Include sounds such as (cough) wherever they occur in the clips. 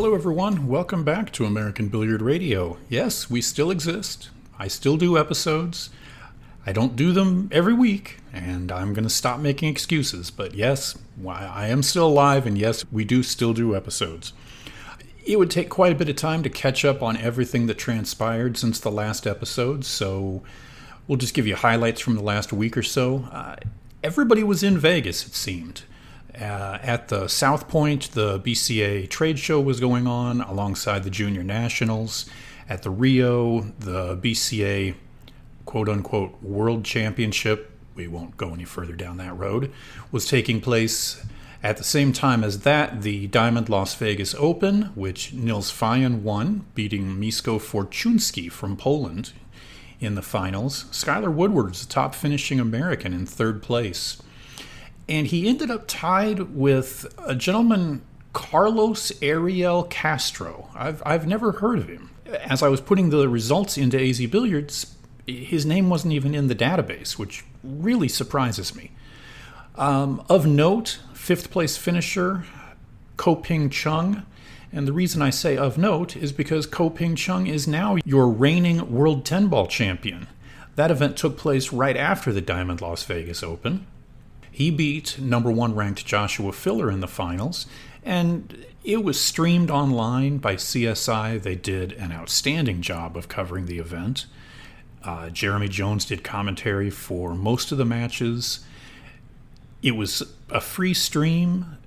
Hello, everyone. Welcome back to American Billiard Radio. Yes, we still exist. I still do episodes. I don't do them every week, and I'm going to stop making excuses. But yes, I am still alive, and yes, we do still do episodes. It would take quite a bit of time to catch up on everything that transpired since the last episode, so we'll just give you highlights from the last week or so. Uh, everybody was in Vegas, it seemed. Uh, at the South Point, the BCA trade show was going on alongside the Junior Nationals. At the Rio, the BCA quote unquote World Championship, we won't go any further down that road, was taking place. At the same time as that, the Diamond Las Vegas Open, which Niels Feijen won, beating Mieszko Fortunski from Poland in the finals. Skylar Woodward's the top finishing American in third place and he ended up tied with a gentleman, Carlos Ariel Castro. I've, I've never heard of him. As I was putting the results into AZ Billiards, his name wasn't even in the database, which really surprises me. Um, of note, fifth place finisher, Ko Ping Chung. And the reason I say of note is because Ko Ping Chung is now your reigning World 10 Ball champion. That event took place right after the Diamond Las Vegas Open. He beat number one ranked Joshua Filler in the finals, and it was streamed online by CSI. They did an outstanding job of covering the event. Uh, Jeremy Jones did commentary for most of the matches. It was a free stream.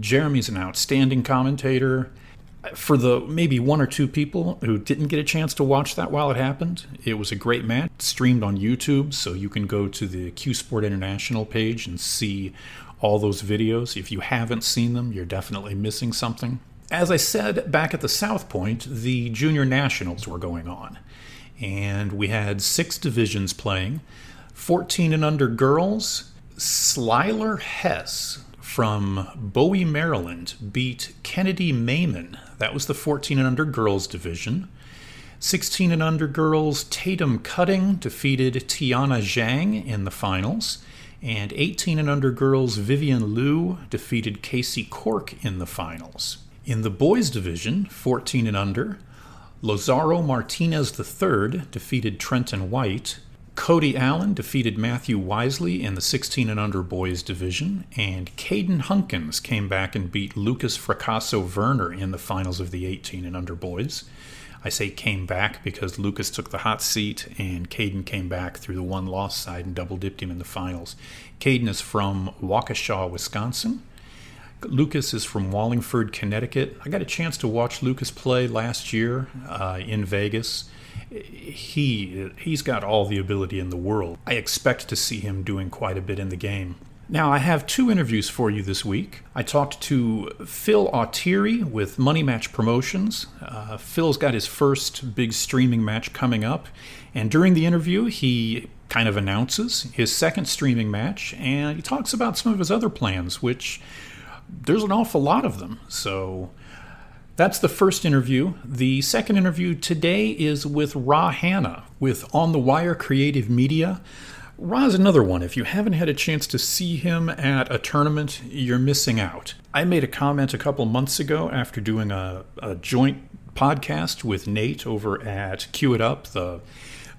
Jeremy's an outstanding commentator for the maybe one or two people who didn't get a chance to watch that while it happened, it was a great match. Streamed on YouTube, so you can go to the CueSports International page and see all those videos. If you haven't seen them, you're definitely missing something. As I said back at the South Point, the junior nationals were going on, and we had six divisions playing 14 and under girls. Slyler Hess from Bowie, Maryland, beat Kennedy Mayman. That was the 14 and under girls division. 16 and under girls, Tatum Cutting defeated Tiana Zhang in the finals. And 18 and under girls, Vivian Liu defeated Casey Cork in the finals. In the boys division, 14 and under, Lazaro Martinez III defeated Trenton White. Cody Allen defeated Matthew Wisely in the 16 and under boys division, and Caden Hunkins came back and beat Lucas Fracasso Verner in the finals of the 18 and under boys. I say came back because Lucas took the hot seat and Caden came back through the one loss side and double dipped him in the finals. Caden is from Waukesha, Wisconsin. Lucas is from Wallingford, Connecticut. I got a chance to watch Lucas play last year uh, in Vegas he he's got all the ability in the world. I expect to see him doing quite a bit in the game. Now, I have two interviews for you this week. I talked to Phil Autry with Money Match Promotions. Uh, Phil's got his first big streaming match coming up, and during the interview, he kind of announces his second streaming match, and he talks about some of his other plans, which there's an awful lot of them. So that's the first interview. The second interview today is with Ra Hanna with On the Wire Creative Media. Ra's another one. If you haven't had a chance to see him at a tournament, you're missing out. I made a comment a couple months ago after doing a, a joint podcast with Nate over at Cue It Up, the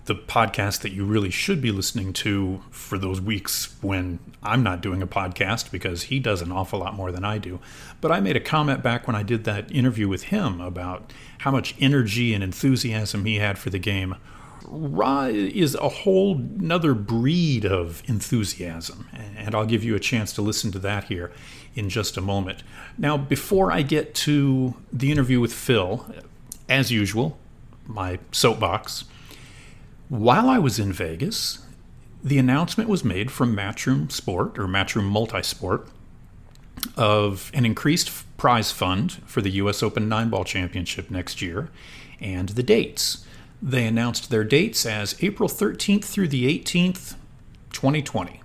the podcast that you really should be listening to for those weeks when I'm not doing a podcast because he does an awful lot more than I do. But I made a comment back when I did that interview with him about how much energy and enthusiasm he had for the game. Ra is a whole another breed of enthusiasm, and I'll give you a chance to listen to that here in just a moment. Now, before I get to the interview with Phil, as usual, my soapbox. While I was in Vegas, the announcement was made from Matchroom Sport or Matchroom Multisport of an increased prize fund for the U.S. Open Nine Ball Championship next year and the dates. They announced their dates as April 13th through the 18th, 2020.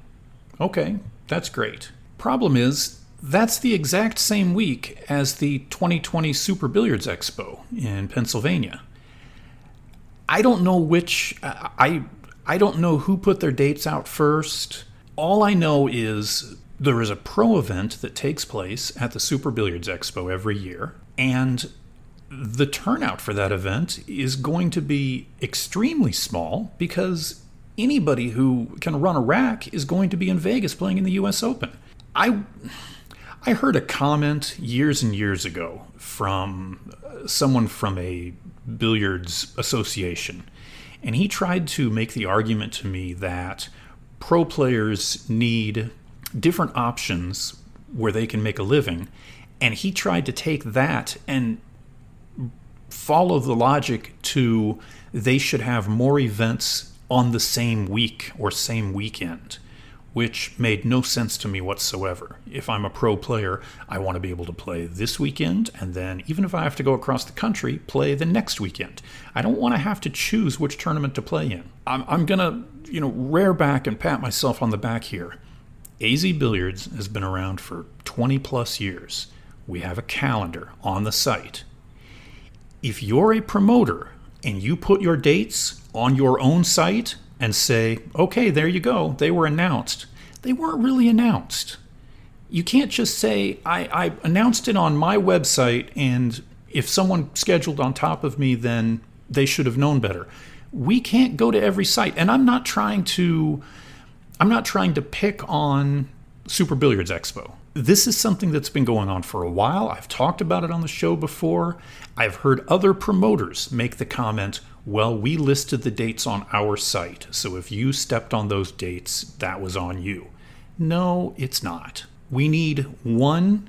Okay, that's great. Problem is, that's the exact same week as the 2020 Super Billiards Expo in Pennsylvania. I don't know which uh, I I don't know who put their dates out first. All I know is there is a pro event that takes place at the Super Billiards Expo every year, and the turnout for that event is going to be extremely small because anybody who can run a rack is going to be in Vegas playing in the US Open. I I heard a comment years and years ago from someone from a billiards association. And he tried to make the argument to me that pro players need different options where they can make a living. And he tried to take that and follow the logic to they should have more events on the same week or same weekend, which made no sense to me whatsoever. If I'm a pro player, I want to be able to play this weekend, and then even if I have to go across the country, play the next weekend. I don't want to have to choose which tournament to play in. I'm, I'm going to, you know, rear back and pat myself on the back here. AZ Billiards has been around for 20 plus years. We have a calendar on the site. If you're a promoter and you put your dates on your own site and say, okay, there you go, they were announced, they weren't really announced. You can't just say, I, I announced it on my website, and if someone scheduled on top of me, then they should have known better. We can't go to every site, and I'm not trying to. I'm not trying to pick on Super Billiards Expo. This is something that's been going on for a while. I've talked about it on the show before. I've heard other promoters make the comment, well, we listed the dates on our site, so if you stepped on those dates, that was on you. No, it's not. We need one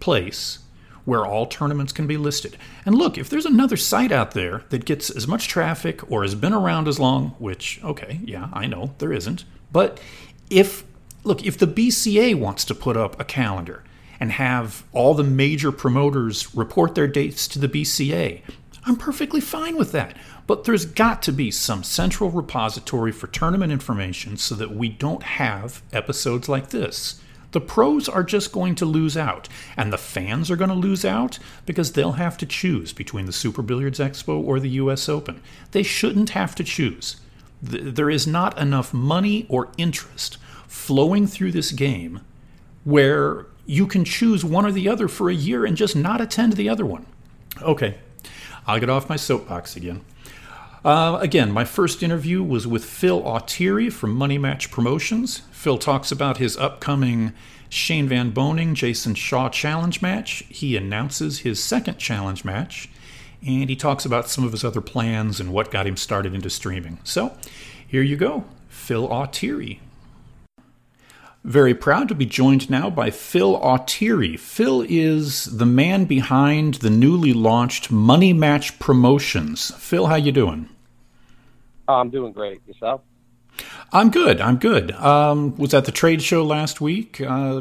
place where all tournaments can be listed. And look, if there's another site out there that gets as much traffic or has been around as long, which, okay, yeah, I know there isn't, but if, look, if the BCA wants to put up a calendar and have all the major promoters report their dates to the BCA, I'm perfectly fine with that. But there's got to be some central repository for tournament information so that we don't have episodes like this. The pros are just going to lose out, and the fans are going to lose out because they'll have to choose between the Super Billiards Expo or the US Open. They shouldn't have to choose. There is not enough money or interest flowing through this game where you can choose one or the other for a year and just not attend the other one. Okay, I'll get off my soapbox again. Uh, again, my first interview was with Phil Autry from Money Match Promotions. Phil talks about his upcoming Shane Van Boening Jason Shaw challenge match. He announces his second challenge match, and he talks about some of his other plans and what got him started into streaming. So, here you go Phil Autry. Very proud to be joined now by Phil Autry. Phil is the man behind the newly launched Money Match Promotions. Phil, how you doing? I'm doing great. Yourself? I'm good. I'm good. Um, was at the trade show last week. Uh,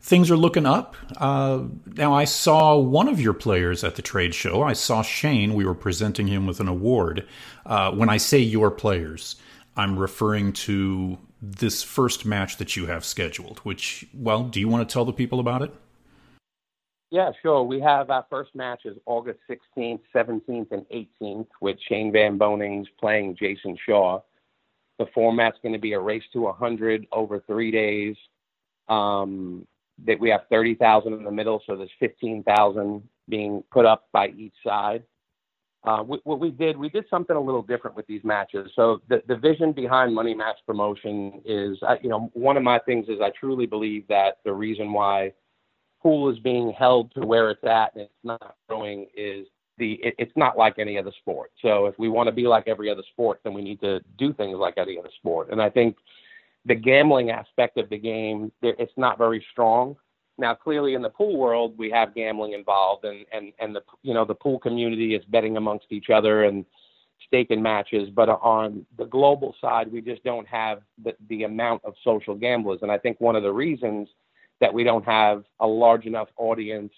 things are looking up. Uh, now, I saw one of your players at the trade show. I saw Shane. We were presenting him with an award. Uh, when I say your players, I'm referring to this first match that you have scheduled, which, well, do you want to tell the people about it? Yeah, sure. We have our first match is August 16th, 17th, and 18th with Shane Van Boenings playing Jason Shaw. The format's going to be a race to 100 over three days. Um, that we have 30,000 in the middle, so there's 15,000 being put up by each side. Uh, we, what we did, we did something a little different with these matches. So the, the vision behind Money Match Promotion is, uh, you know, one of my things is I truly believe that the reason why pool is being held to where it's at and it's not growing is the it, it's not like any other sport. So if we want to be like every other sport, then we need to do things like any other sport. And I think the gambling aspect of the game it's not very strong. Now, clearly in the pool world, we have gambling involved, and and and the you know the pool community is betting amongst each other and staking matches. But on the global side, we just don't have the the amount of social gamblers. And I think one of the reasons that we don't have a large enough audience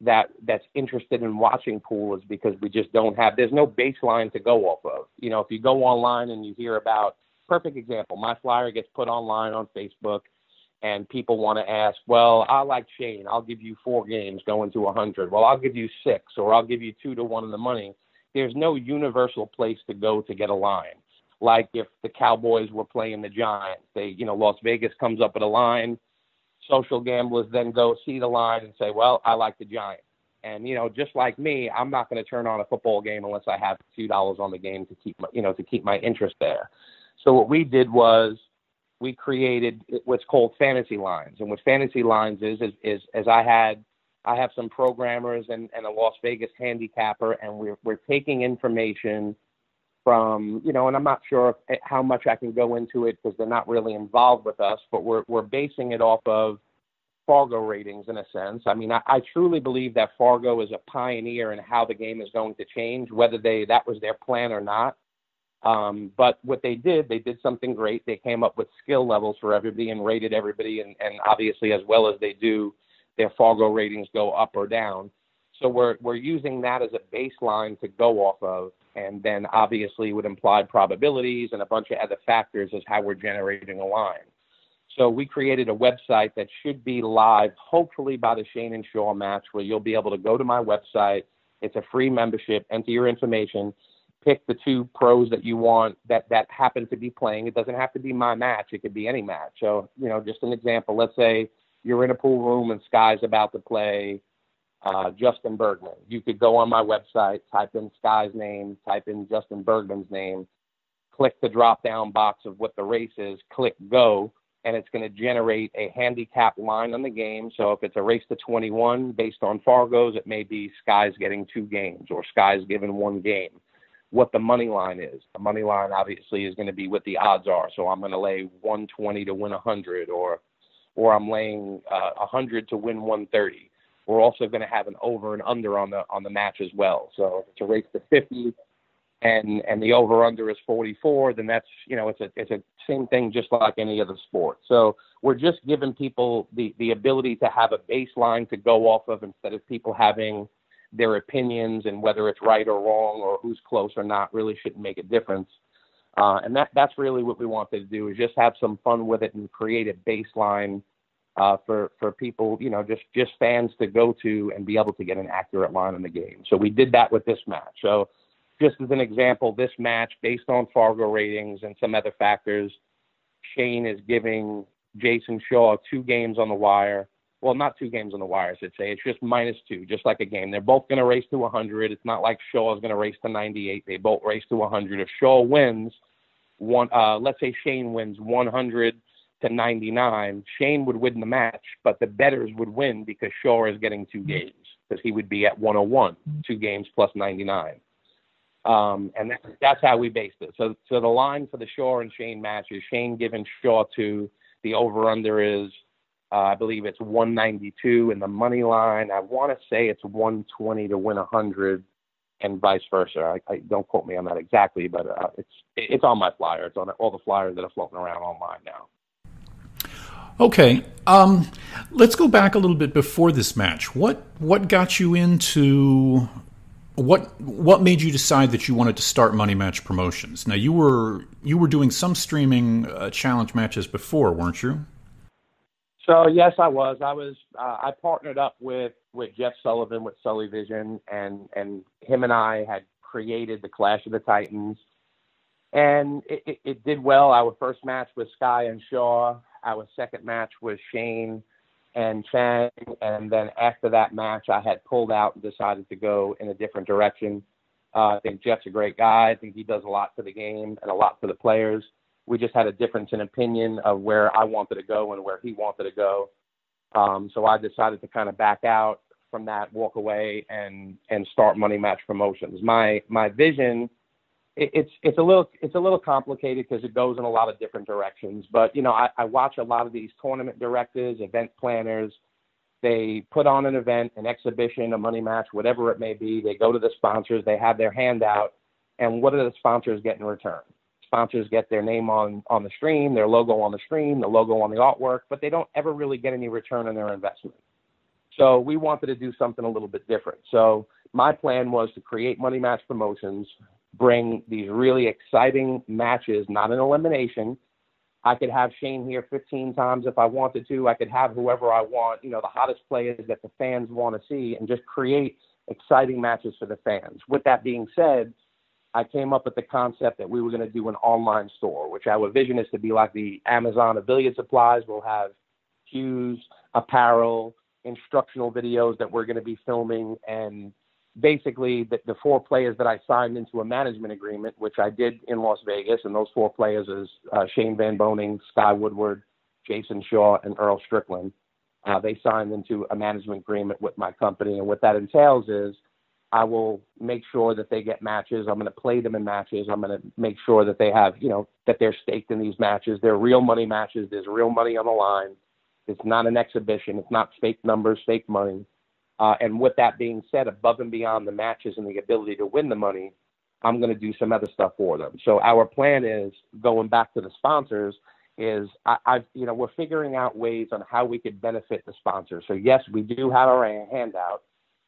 that that's interested in watching pool is because we just don't have there's no baseline to go off of. You know, if you go online and you hear about perfect example, my flyer gets put online on Facebook and people want to ask, well, I like Shane. I'll give you four games going to a 100. Well, I'll give you six, or I'll give you two to one in the money. There's no universal place to go to get a line. Like if the Cowboys were playing the Giants, they, you know, Las Vegas comes up with a line social gamblers then go see the line and say, well, I like the Giants. And you know, just like me, I'm not going to turn on a football game unless I have few dollars on the game to keep my, you know to keep my interest there. So what we did was we created what's called fantasy lines, and what fantasy lines is is, is as I had I have some programmers and, and a Las Vegas handicapper, and we're we're taking information from you know, and I'm not sure if, eh, how much I can go into it because they're not really involved with us, but we're we're basing it off of Fargo ratings in a sense. I mean, I, I truly believe that Fargo is a pioneer in how the game is going to change, whether they that was their plan or not. Um, but what they did, they did something great. They came up with skill levels for everybody and rated everybody, and, and obviously, as well as they do, their Fargo ratings go up or down. So we're we're using that as a baseline to go off of, and then obviously with implied probabilities and a bunch of other factors is how we're generating a line. So we created a website that should be live, hopefully by the Shane and Shaw match, where you'll be able to go to my website. It's a free membership. Enter your information. Pick the two pros that you want that that happen to be playing. It doesn't have to be my match. It could be any match. So you know, just an example. Let's say you're in a pool room and Sky's about to play uh, Justin Bergman. You could go on my website, type in Sky's name, type in Justin Bergman's name, click the drop down box of what the race is, click go, and it's going to generate a handicap line on the game. So if it's a race to 21 based on Fargo's, it may be Sky's getting two games or Sky's given one game. What the money line is. The money line obviously is going to be what the odds are. So I'm going to lay 120 to win 100 or or I'm laying uh, 100 to win 130. We're also going to have an over and under on the on the match as well. So if it's a race to 50 and and the over under is 44, then that's you know it's a it's a same thing just like any other sport. So we're just giving people the the ability to have a baseline to go off of instead of people having their opinions and whether it's right or wrong or who's close or not really shouldn't make a difference. Uh, and that that's really what we wanted to do is just have some fun with it and create a baseline uh, for for people, you know, just just fans to go to and be able to get an accurate line in the game. So we did that with this match. So just as an example, this match based on Fargo ratings and some other factors, Shane is giving Jason Shaw two games on the wire. Well, not two games on the wire, I should say. It's just minus two, just like a game. They're both going to race to 100. It's not like Shaw is going to race to 98. They both race to 100. If Shaw wins, one, uh, let's say Shane wins 100 to 99, Shane would win the match, but the betters would win because Shaw is getting two games because he would be at 101, two games plus 99. Um, and that, that's how we based it. So, so the line for the Shaw and Shane match is Shane giving Shaw two. The over under is, uh, I believe it's 192, in the money line, I want to say it's 120 to win 100, and vice versa. I, I don't quote me on that exactly, but uh, it's it's on my flyer. It's on all the flyers that are floating around online now. Okay, um, let's go back a little bit before this match. What what got you into what what made you decide that you wanted to start Money Match Promotions? Now you were you were doing some streaming uh, challenge matches before, weren't you? So yes, I was. I was. Uh, I partnered up with with Jeff Sullivan with Sully Vision, and and him and I had created the Clash of the Titans, and it, it, it did well. Our first match was Sky and Shaw. Our second match was Shane and Chang. And then after that match, I had pulled out and decided to go in a different direction. Uh, I think Jeff's a great guy. I think he does a lot for the game and a lot for the players. We just had a difference in opinion of where I wanted to go and where he wanted to go. Um, so I decided to kind of back out from that, walk away, and and start Money Match Promotions. My my vision it's it's a little it's a little complicated because it goes in a lot of different directions. But you know, I, I watch a lot of these tournament directors, event planners. They put on an event, an exhibition, a money match, whatever it may be. They go to the sponsors, they have their hand out, and what do the sponsors get in return? Sponsors get their name on on the stream, their logo on the stream, the logo on the artwork, but they don't ever really get any return on their investment. So we wanted to do something a little bit different. So my plan was to create money match promotions, bring these really exciting matches, not an elimination. I could have Shane here 15 times if I wanted to. I could have whoever I want, you know, the hottest players that the fans want to see and just create exciting matches for the fans. With that being said, I came up with the concept that we were going to do an online store, which our vision is to be like the Amazon of billiard supplies. We'll have cues, apparel, instructional videos that we're going to be filming, and basically the, the four players that I signed into a management agreement, which I did in Las Vegas, and those four players is uh, Shane Van Boening, Sky Woodward, Jason Shaw, and Earl Strickland. Uh, they signed into a management agreement with my company, and what that entails is I will make sure that they get matches. I'm going to play them in matches. I'm going to make sure that they have, you know, that they're staked in these matches. They're real money matches. There's real money on the line. It's not an exhibition. It's not fake numbers, fake money. Uh, and with that being said, above and beyond the matches and the ability to win the money, I'm going to do some other stuff for them. So our plan is going back to the sponsors is I, I've you know we're figuring out ways on how we could benefit the sponsors. So yes, we do have our handout.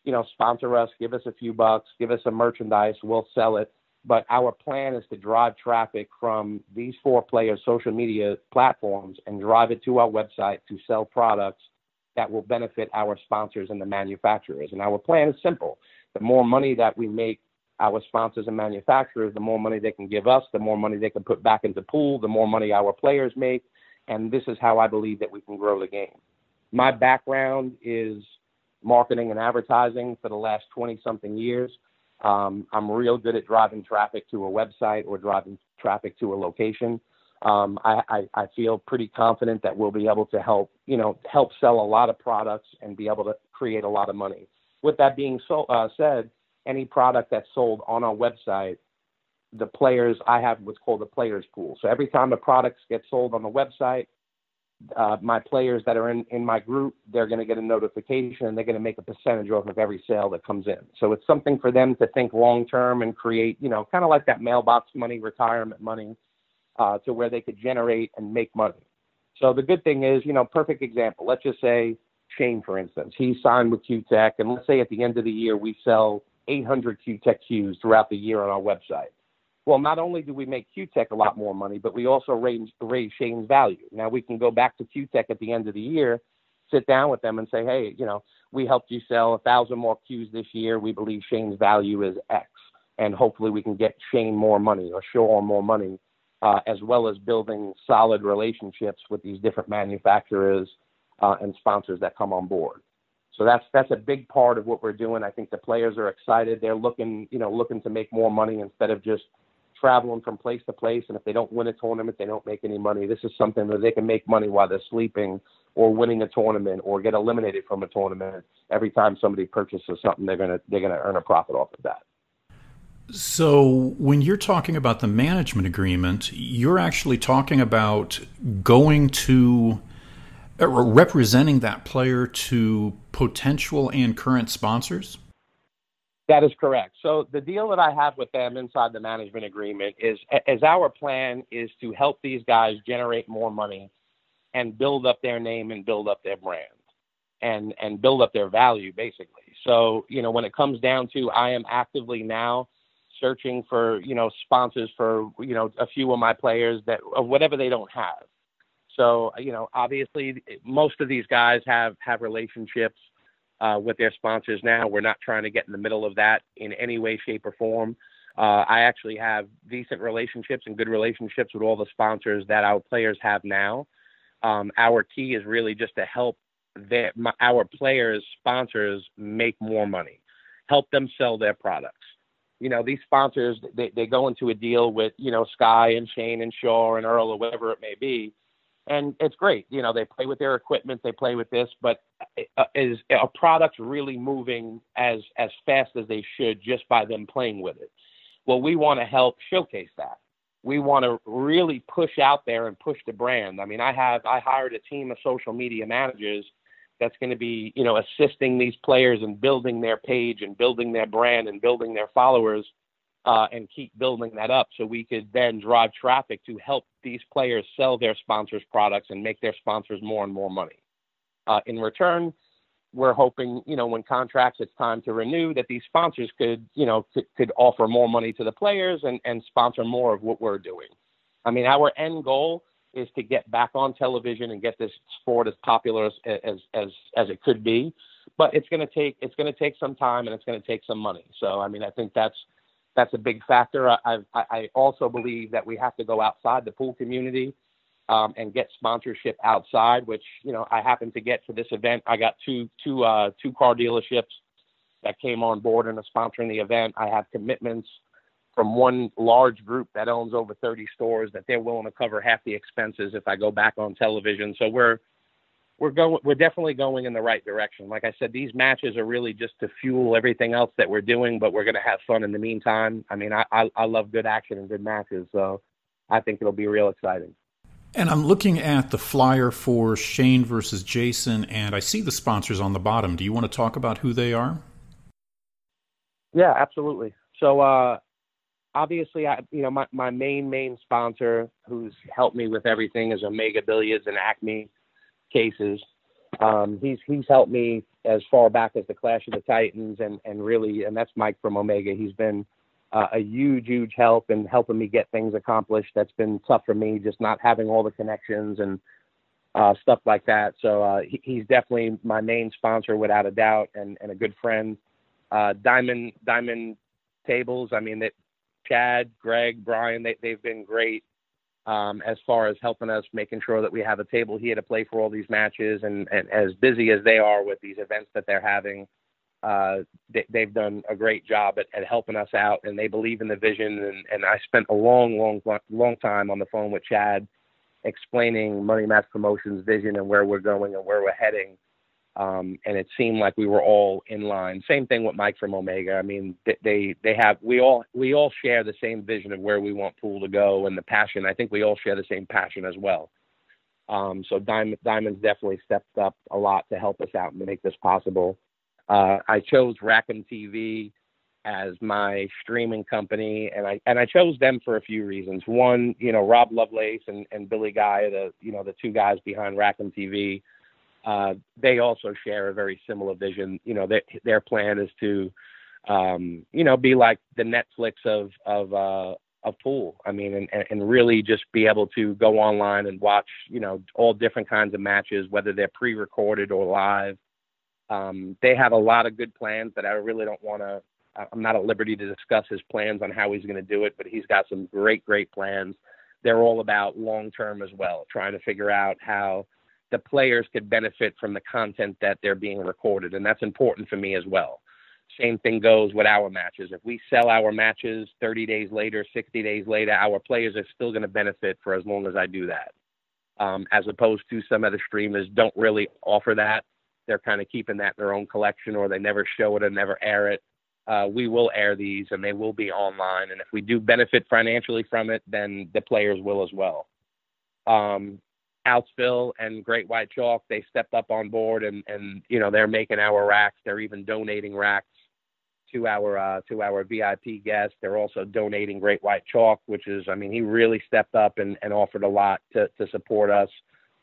You know, sponsor us, give us a few bucks, give us some merchandise, we'll sell it. But our plan is to drive traffic from these four players' social media platforms and drive it to our website to sell products that will benefit our sponsors and the manufacturers. And our plan is simple. The more money that we make our sponsors and manufacturers, the more money they can give us, the more money they can put back into pool, the more money our players make. And this is how I believe that we can grow the game. My background is marketing and advertising for the last 20 something years. Um, I'm real good at driving traffic to a website or driving traffic to a location. Um, I, I, I feel pretty confident that we'll be able to help, you know, help sell a lot of products and be able to create a lot of money. With that being so, uh, said, any product that's sold on our website, the players, I have what's called a players pool. So every time a product gets sold on the website, uh, my players that are in, in my group, they're going to get a notification and they're going to make a percentage off of every sale that comes in. So it's something for them to think long term and create, you know, kind of like that mailbox money, retirement money uh, to where they could generate and make money. So the good thing is, you know, perfect example. Let's just say Shane, for instance, he signed with Cuetec, and let's say at the end of the year we sell 800 Cuetec cues throughout the year on our website. Well, not only do we make Cuetec a lot more money, but we also raise, raise Shane's value. Now we can go back to Q-Tech at the end of the year, sit down with them and say, hey, you know, we helped you sell a thousand more cues this year. We believe Shane's value is X, and hopefully we can get Shane more money or Shaw more money uh, as well as building solid relationships with these different manufacturers uh, and sponsors that come on board. So that's that's a big part of what we're doing. I think the players are excited. They're looking, you know, looking to make more money instead of just traveling from place to place. And if they don't win a tournament, they don't make any money. This is something that they can make money while they're sleeping or winning a tournament or get eliminated from a tournament. Every time somebody purchases something, they're gonna they're gonna earn a profit off of that. So, when you're talking about the management agreement, you're actually talking about going to uh, representing that player to potential and current sponsors? That is correct. So, the deal that I have with them inside the management agreement is as our plan is to help these guys generate more money and build up their name and build up their brand and and build up their value basically. So, you know, when it comes down to I am actively now searching for you know sponsors for you know a few of my players that of whatever they don't have. So you know, obviously, most of these guys have have relationships uh, with their sponsors now. We're not trying to get in the middle of that in any way, shape, or form. Uh, I actually have decent relationships and good relationships with all the sponsors that our players have now. Um, our key is really just to help their, my, our players' sponsors make more money, help them sell their products you know, these sponsors, they, they go into a deal with, you know, Sky and Shane and Shaw and Earl or whatever it may be. And it's great. You know, they play with their equipment, they play with this, but uh, is a product really moving as, as fast as they should just by them playing with it? Well, we want to help showcase that. We want to really push out there and push the brand. I mean, I have, I hired a team of social media managers that's going to be, you know, assisting these players and building their page and building their brand and building their followers uh, and keep building that up so we could then drive traffic to help these players sell their sponsors' products and make their sponsors more and more money. Uh, in return, we're hoping, you know, when contracts it's time to renew, that these sponsors could, you know, could, could offer more money to the players and, and sponsor more of what we're doing. I mean, our end goal is to get back on television and get this sport as popular as as as, as it could be. But it's going to take it's going to take some time and it's going to take some money. So I mean, I think that's that's a big factor. I I, I also believe that we have to go outside the pool community um, and get sponsorship outside, which you know I happen to get for this event. I got two two uh, two car dealerships that came on board and are sponsoring the event. I have commitments from one large group that owns over 30 stores that they're willing to cover half the expenses if I go back on television. So we're we're going we're definitely going in the right direction. Like I said, these matches are really just to fuel everything else that we're doing, but we're going to have fun in the meantime. I mean, I, I I love good action and good matches, so I think it'll be real exciting. And I'm looking at the flyer for Shane versus Jason, and I see the sponsors on the bottom. Do you want to talk about who they are? Yeah, absolutely. So, uh, obviously, I, you know, my, my main, main sponsor who's helped me with everything is Omega Billiards and Acme cases. Um, he's, he's helped me as far back as the Clash of the Titans and, and really, and that's Mike from Omega. He's been uh, a huge, huge help in helping me get things accomplished. That's been tough for me, just not having all the connections and uh, stuff like that. So uh, he, he's definitely my main sponsor without a doubt, and, and a good friend. Uh, Diamond Diamond Tables. I mean, that Chad, Greg, Brian, they they've been great um, as far as helping us, making sure that we have a table here to play for all these matches, and, and as busy as they are with these events that they're having uh, they, have done a great job at, at, helping us out, and they believe in the vision. And, and, I spent a long, long, long time on the phone with Chad, explaining Money Match Promotions' vision and where we're going and where we're heading. Um, and it seemed like we were all in line. Same thing with Mike from Omega. I mean, they they have we all we all share the same vision of where we want pool to go and the passion. I think we all share the same passion as well. Um, so Diamond, Diamond's definitely stepped up a lot to help us out and make this possible. Uh, I chose Rackham TV as my streaming company, and I and I chose them for a few reasons. One, you know, Rob Lovelace and, and Billy Guy, the you know the two guys behind Rackham TV, uh, they also share a very similar vision. You know, their their plan is to, um, you know, be like the Netflix of of uh, of pool. I mean, and and really just be able to go online and watch, you know, all different kinds of matches, whether they're pre-recorded or live. Um, they have a lot of good plans that I really don't want to. I'm not at liberty to discuss his plans on how he's going to do it, but he's got some great, great plans. They're all about long term as well, trying to figure out how the players could benefit from the content that they're being recorded, and that's important for me as well. Same thing goes with our matches. If we sell our matches 30 days later, 60 days later, our players are still going to benefit for as long as I do that. Um, as opposed to some other streamers don't really offer that they're kind of keeping that in their own collection or they never show it and never air it. Uh, we will air these and they will be online. And if we do benefit financially from it, then the players will as well. Um, Outsville and Great White Chalk, they stepped up on board and, and, you know, they're making our racks. They're even donating racks to our, uh, to our VIP guests. They're also donating Great White Chalk, which is, I mean, he really stepped up and, and offered a lot to, to support us.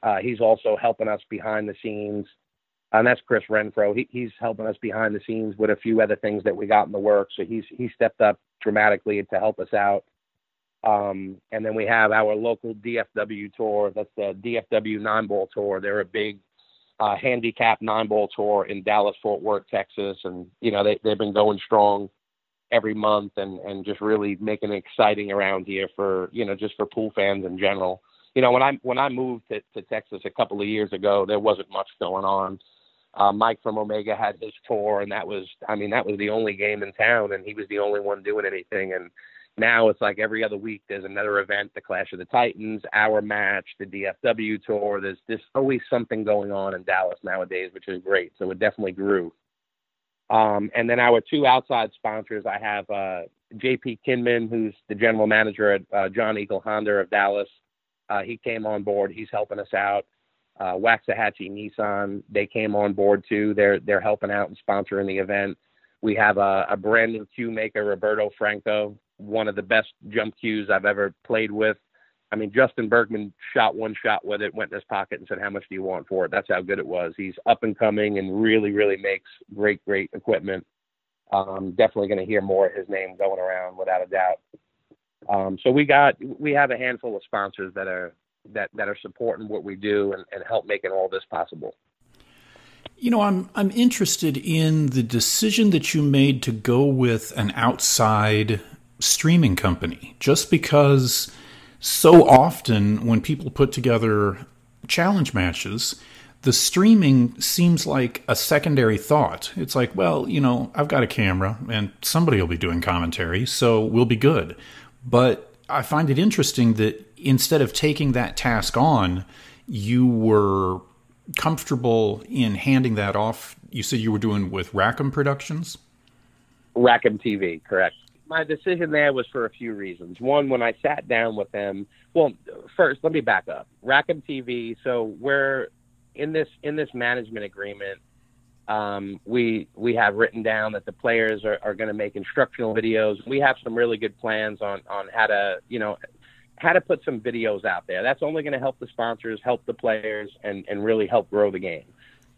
Uh, he's also helping us behind the scenes and that's Chris Renfro. He, he's helping us behind the scenes with a few other things that we got in the works. So he's he stepped up dramatically to help us out. Um, and then we have our local DFW tour. That's the DFW nine ball tour. They're a big uh, handicap nine ball tour in Dallas Fort Worth, Texas, and you know they they've been going strong every month and and just really making it exciting around here for you know just for pool fans in general. You know when I when I moved to, to Texas a couple of years ago, there wasn't much going on uh, Mike from Omega had his tour, and that was, I mean, that was the only game in town, and he was the only one doing anything. And now it's like every other week there's another event, the Clash of the Titans, our match, the DFW tour. There's there's always something going on in Dallas nowadays, which is great. So it definitely grew. Um, and then our two outside sponsors, I have uh, JP Kinman, who's the general manager at uh, John Eagle Honda of Dallas. Uh, he came on board. He's helping us out uh, Waxahachie Nissan. They came on board too. They're they're helping out and sponsoring the event. We have a, a brand new cue maker, Roberto Franco, one of the best jump cues I've ever played with. I mean, Justin Bergman shot one shot with it, went in his pocket, and said, "How much do you want for it?" That's how good it was. He's up and coming and really, really makes great, great equipment. Um, definitely going to hear more of his name going around without a doubt. Um, so we got we have a handful of sponsors that are that that are supporting what we do and, and help making all this possible. You know, I'm I'm interested in the decision that you made to go with an outside streaming company, just because so often when people put together challenge matches, the streaming seems like a secondary thought. It's like, well, you know, I've got a camera and somebody will be doing commentary, so we'll be good. But I find it interesting that instead of taking that task on, you were comfortable in handing that off. You said you were doing with Rackham Productions? Rackham TV, correct. My decision there was for a few reasons. One, when I sat down with them, well, first, let me back up. Rackham TV, so we're in this in this management agreement, um, we we have written down that the players are, are going to make instructional videos. We have some really good plans on on how to you know how to put some videos out there. That's only going to help the sponsors, help the players, and and really help grow the game.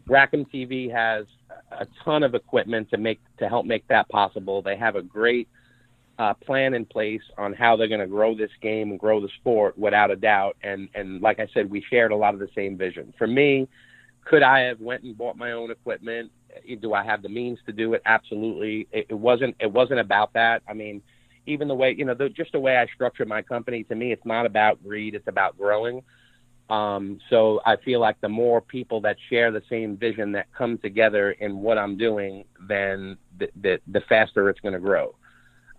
Rackham TV has a ton of equipment to make to help make that possible. They have a great uh, plan in place on how they're going to grow this game and grow the sport without a doubt. And and like I said, we shared a lot of the same vision. For me, could I have went and bought my own equipment? Do I have the means to do it? Absolutely. It, it wasn't it wasn't about that. I mean, even the way you know, the, just the way I structured my company, to me, it's not about greed. It's about growing. Um, so I feel like the more people that share the same vision that come together in what I'm doing, then the, the, the faster it's going to grow.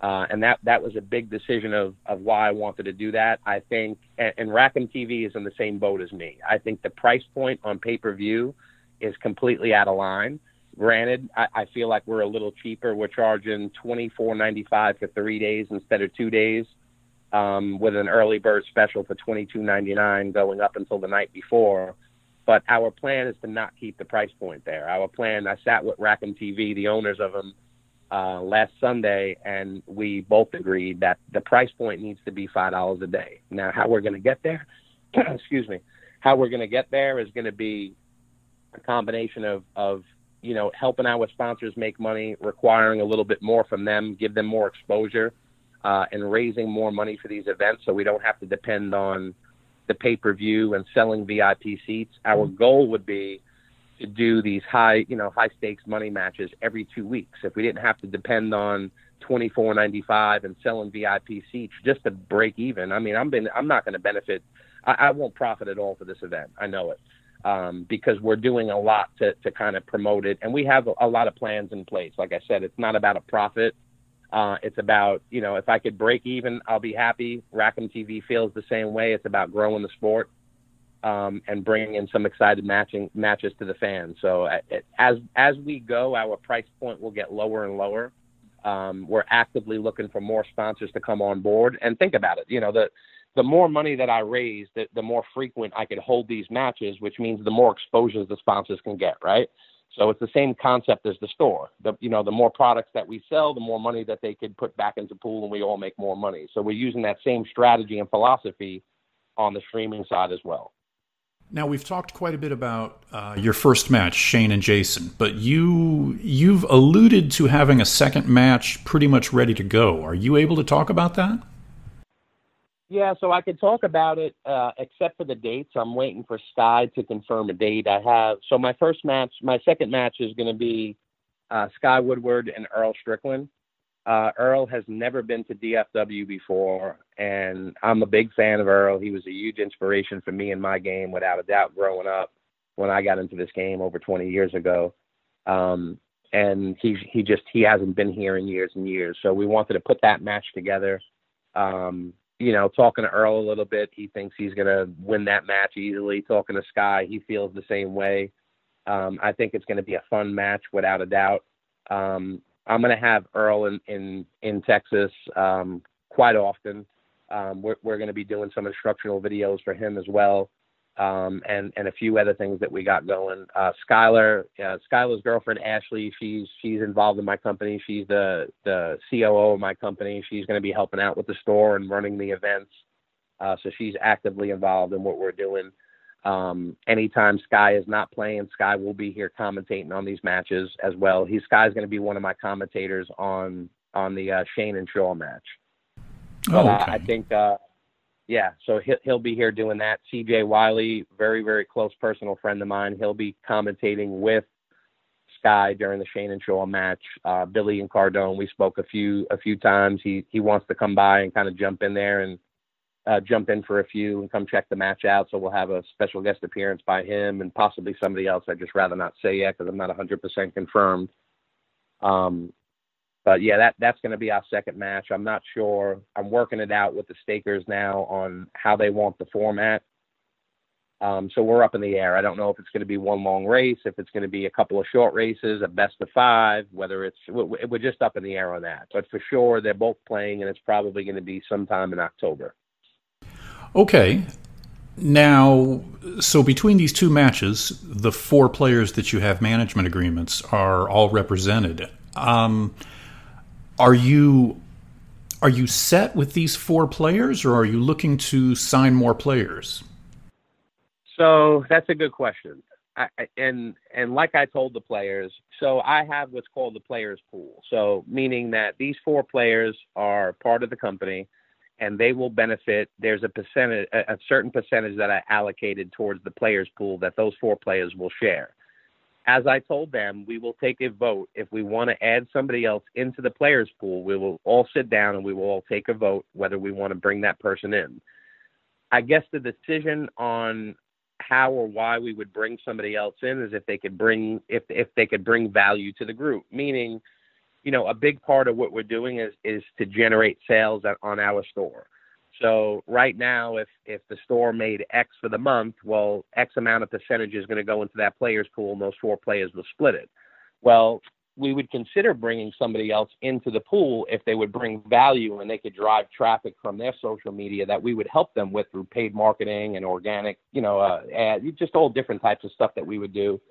Uh, and that that was a big decision of of why I wanted to do that. I think, and, and Rackham TV is in the same boat as me. I think the price point on pay per view is completely out of line. Granted, I, I feel like we're a little cheaper. We're charging twenty four ninety five for three days instead of two days, um, with an early bird special for twenty two ninety nine going up until the night before. But our plan is to not keep the price point there. Our plan. I sat with Rackham TV, the owners of them uh, last Sunday, and we both agreed that the price point needs to be five dollars a day. Now, how we're going to get there, (clears throat) excuse me, how we're going to get there is going to be a combination of of you know helping our sponsors make money, requiring a little bit more from them, give them more exposure, uh, and raising more money for these events, so we don't have to depend on the pay per view and selling VIP seats. Our goal would be to do these high, you know, high stakes money matches every two weeks. If we didn't have to depend on twenty four ninety five and selling VIP seats just to break even, I mean, I'm been I'm not going to benefit. I, I won't profit at all for this event. I know it um, because we're doing a lot to to kind of promote it, and we have a, a lot of plans in place. Like I said, it's not about a profit. Uh, it's about, you know, if I could break even, I'll be happy. Rackham TV feels the same way. It's about growing the sport um, and bringing in some excited matching matches to the fans. So as as we go, our price point will get lower and lower. Um, we're actively looking for more sponsors to come on board. And think about it, you know, the the more money that I raise, the, the more frequent I could hold these matches, which means the more exposures the sponsors can get, right? So it's the same concept as the store. The you know the more products that we sell, the more money that they could put back into pool, and we all make more money. So we're using that same strategy and philosophy on the streaming side as well. Now we've talked quite a bit about uh, your first match, Shane and Jason, but you you've alluded to having a second match pretty much ready to go. Are you able to talk about that? Yeah, so I could talk about it, uh, except for the dates. I'm waiting for Sky to confirm a date. I have so my first match, my second match is going to be uh, Sky Woodward and Earl Strickland. Uh, Earl has never been to DFW before, and I'm a big fan of Earl. He was a huge inspiration for me in my game, without a doubt, growing up when I got into this game over 20 years ago. Um, and he he just he hasn't been here in years and years. So we wanted to put that match together. Um, you know, talking to Earl a little bit, he thinks he's gonna win that match easily. Talking to Sky, he feels the same way. Um, I think it's to be a fun match without a doubt. Um, I'm going to have Earl in in in Texas um, quite often. Um, we're we're going to be doing some instructional videos for him as well, um, and and a few other things that we got going. Uh, Skylar, uh, Skylar's girlfriend Ashley, she's she's involved in my company. She's the the COO of my company. She's going to be helping out with the store and running the events. Uh, so she's actively involved in what we're doing. Um, anytime Sky is not playing, Sky will be here commentating on these matches as well. He Sky's going to be one of my commentators on on the uh, Shane and Shaw match. Oh, okay. I think, uh, yeah, so he'll, he'll be here doing that. CJ Wiley, very very close personal friend of mine. He'll be commentating with Sky during the Shane and Shaw match. Uh, Billy Incardona, we spoke a few a few times. He he wants to come by and kind of jump in there and uh, jump in for a few and come check the match out. So we'll have a special guest appearance by him and possibly somebody else. I'd just rather not say yet because I'm not 100% confirmed. Um, but yeah, that that's going to be our second match. I'm not sure. I'm working it out with the stakers now on how they want the format. Um, so we're up in the air. I don't know if it's going to be one long race, if it's going to be a couple of short races, a best of five, whether it's we're just up in the air on that. But for sure, they're both playing, and it's probably going to be sometime in October. Okay. Now, so between these two matches, the four players that you have management agreements are all represented. Um, are you are you set with these four players, or are you looking to sign more players? So that's a good question. I, and and like I told the players, so I have what's called the players pool. So meaning that these four players are part of the company, and they will benefit. There's a percentage, a certain percentage that I allocated towards the players pool that those four players will share. As I told them, we will take a vote if we want to add somebody else into the players pool. We will all sit down and we will all take a vote whether we want to bring that person in. I guess the decision on how or why we would bring somebody else in is if they could bring if if they could bring value to the group. Meaning, you know, a big part of what we're doing is is to generate sales on our store. So right now, if if the store made X for the month, well, X amount of percentage is going to go into that players pool, and those four players will split it. Well, we would consider bringing somebody else into the pool if they would bring value and they could drive traffic from their social media that we would help them with through paid marketing and organic, you know, uh, ad, just all different types of stuff that we would do.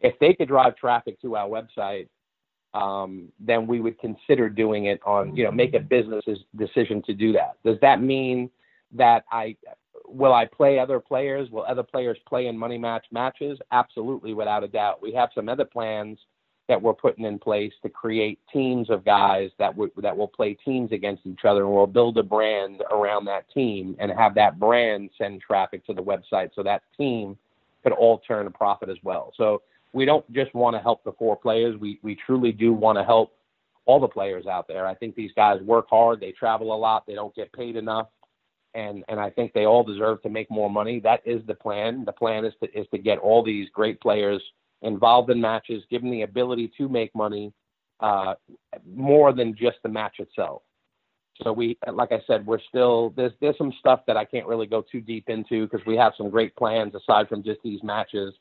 If they could drive traffic to our website, um, then we would consider doing it on, you know, make a business decision to do that. Does that mean that I will I play other players? Will other players play in money match matches? Absolutely, without a doubt. We have some other plans that we're putting in place to create teams of guys that w- that will play teams against each other, and we'll build a brand around that team and have that brand send traffic to the website, so that team could all turn a profit as well. So we don't just want to help the four players; we we truly do want to help all the players out there. I think these guys work hard, they travel a lot, they don't get paid enough. And, and I think they all deserve to make more money. That is the plan. The plan is to is to get all these great players involved in matches, given the ability to make money uh, more than just the match itself. So we, like I said, we're still there's there's some stuff that I can't really go too deep into because we have some great plans aside from just these matches.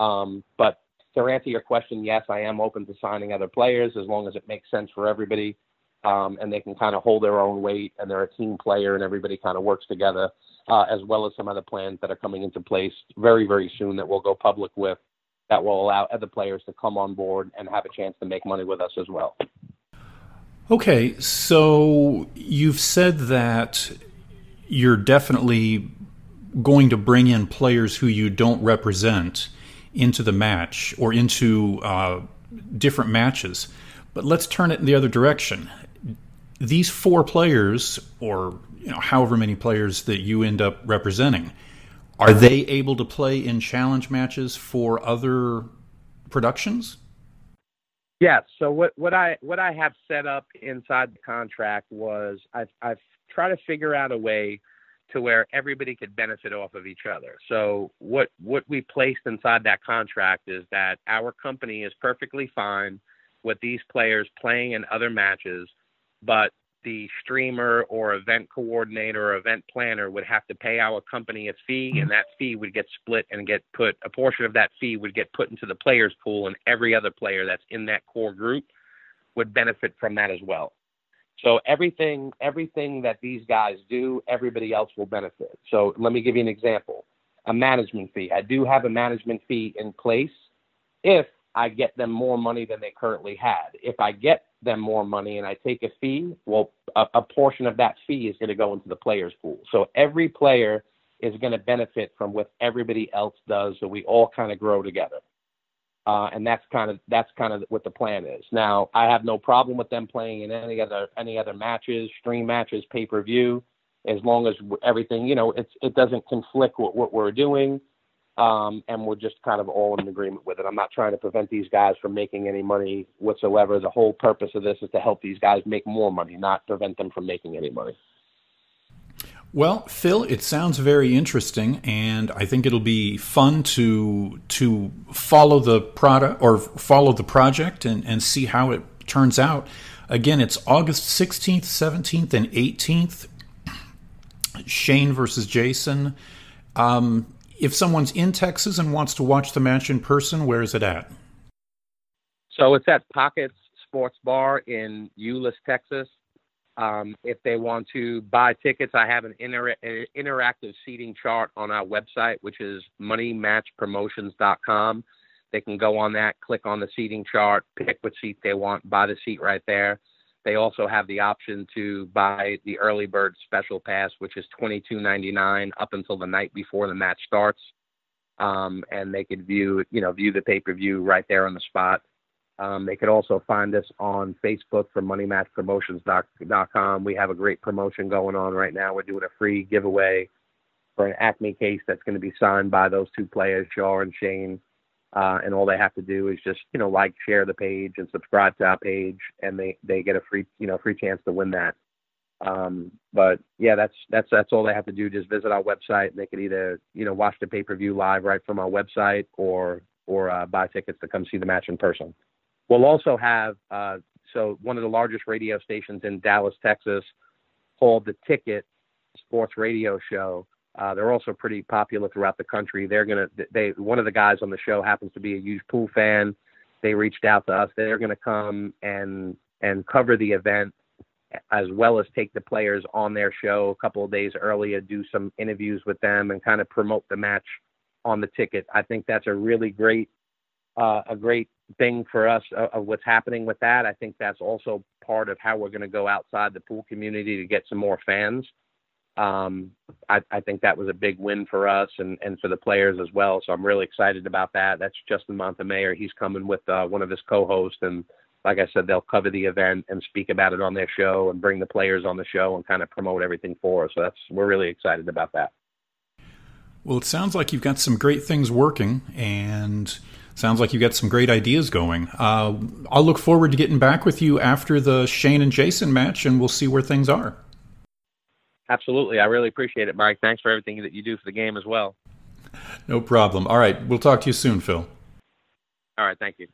Um, but to answer your question, yes, I am open to signing other players as long as it makes sense for everybody, um, and they can kind of hold their own weight and they're a team player and everybody kind of works together, uh, as well as some other plans that are coming into place very very soon that we'll go public with that will allow other players to come on board and have a chance to make money with us as well. Okay, so you've said that you're definitely going to bring in players who you don't represent into the match or into uh, different matches. But let's turn it in the other direction. These four players, or you know, however many players that you end up representing, are they able to play in challenge matches for other productions? Yes. So what, what I what I have set up inside the contract was I've I've tried to figure out a way to where everybody could benefit off of each other. So what what we placed inside that contract is that our company is perfectly fine with these players playing in other matches, but the streamer or event coordinator or event planner would have to pay our company a fee, and that fee would get split and get put a portion of that fee would get put into the players pool, and every other player that's in that core group would benefit from that as well. So everything everything that these guys do, everybody else will benefit. So let me give you an example. A management fee. I do have a management fee in place if I get them more money than they currently had. If I get them more money and I take a fee, well, a, a portion of that fee is going to go into the players pool. So every player is going to benefit from what everybody else does. So we all kind of grow together. Uh, and that's kind of that's kind of what the plan is. Now, I have no problem with them playing in any other any other matches, stream matches, pay per view, as long as everything you know it's it doesn't conflict with what we're doing um, and we're just kind of all in agreement with it. I'm not trying to prevent these guys from making any money whatsoever. The whole purpose of this is to help these guys make more money, not prevent them from making any money. Well, Phil, it sounds very interesting, and I think it'll be fun to to follow the product or follow the project and, and see how it turns out. Again, it's August 16th, 17th, and 18th. Shane versus Jason. Um, if someone's in Texas and wants to watch the match in person, where is it at? So it's at Pockets Sports Bar in Euless, Texas. Um, if they want to buy tickets, I have an, inter- an, interactive seating chart on our website, which is moneymatchpromotions.com. They can go on that, click on the seating chart, pick what seat they want, buy the seat right there. They also have the option to buy the early bird special pass, which is twenty two ninety nine up until the night before the match starts, um, and they could view you know view the pay per view right there on the spot. Um, they could also find us on Facebook for MoneyMatchPromotions.com. We have a great promotion going on right now. We're doing a free giveaway for an Acme case that's going to be signed by those two players, Shaw and Shane. Uh, and all they have to do is just you know like, share the page, and subscribe to our page, and they they get a free you know free chance to win that. Um, but yeah, that's that's that's all they have to do. Just visit our website. They could either you know watch the pay per view live right from our website, or or uh, buy tickets to come see the match in person. We'll also have uh, so one of the largest radio stations in Dallas, Texas, called the Ticket Sports Radio Show. Uh, they're also pretty popular throughout the country. They're gonna they one of the guys on the show happens to be a huge pool fan. They reached out to us. They're gonna come and and cover the event as well as take the players on their show a couple of days earlier, do some interviews with them, and kind of promote the match on the ticket. I think that's a really great uh, a great thing for us of, of what's happening with that. I think that's also part of how we're going to go outside the pool community to get some more fans. Um, I, I, think that was a big win for us and, and for the players as well. So I'm really excited about that. That's Justin Montemayor. He's coming with uh, one of his co-hosts, and like I said, they'll cover the event and speak about it on their show and bring the players on the show and kind of promote everything for us. So that's we're really excited about that. Well, it sounds like you've got some great things working, and sounds like you've got some great ideas going. Uh, I'll look forward to getting back with you after the Shane and Jason match, and we'll see where things are. Absolutely. I really appreciate it, Mike. Thanks for everything that you do for the game as well. No problem. All right. We'll talk to you soon, Phil. All right. Thank you.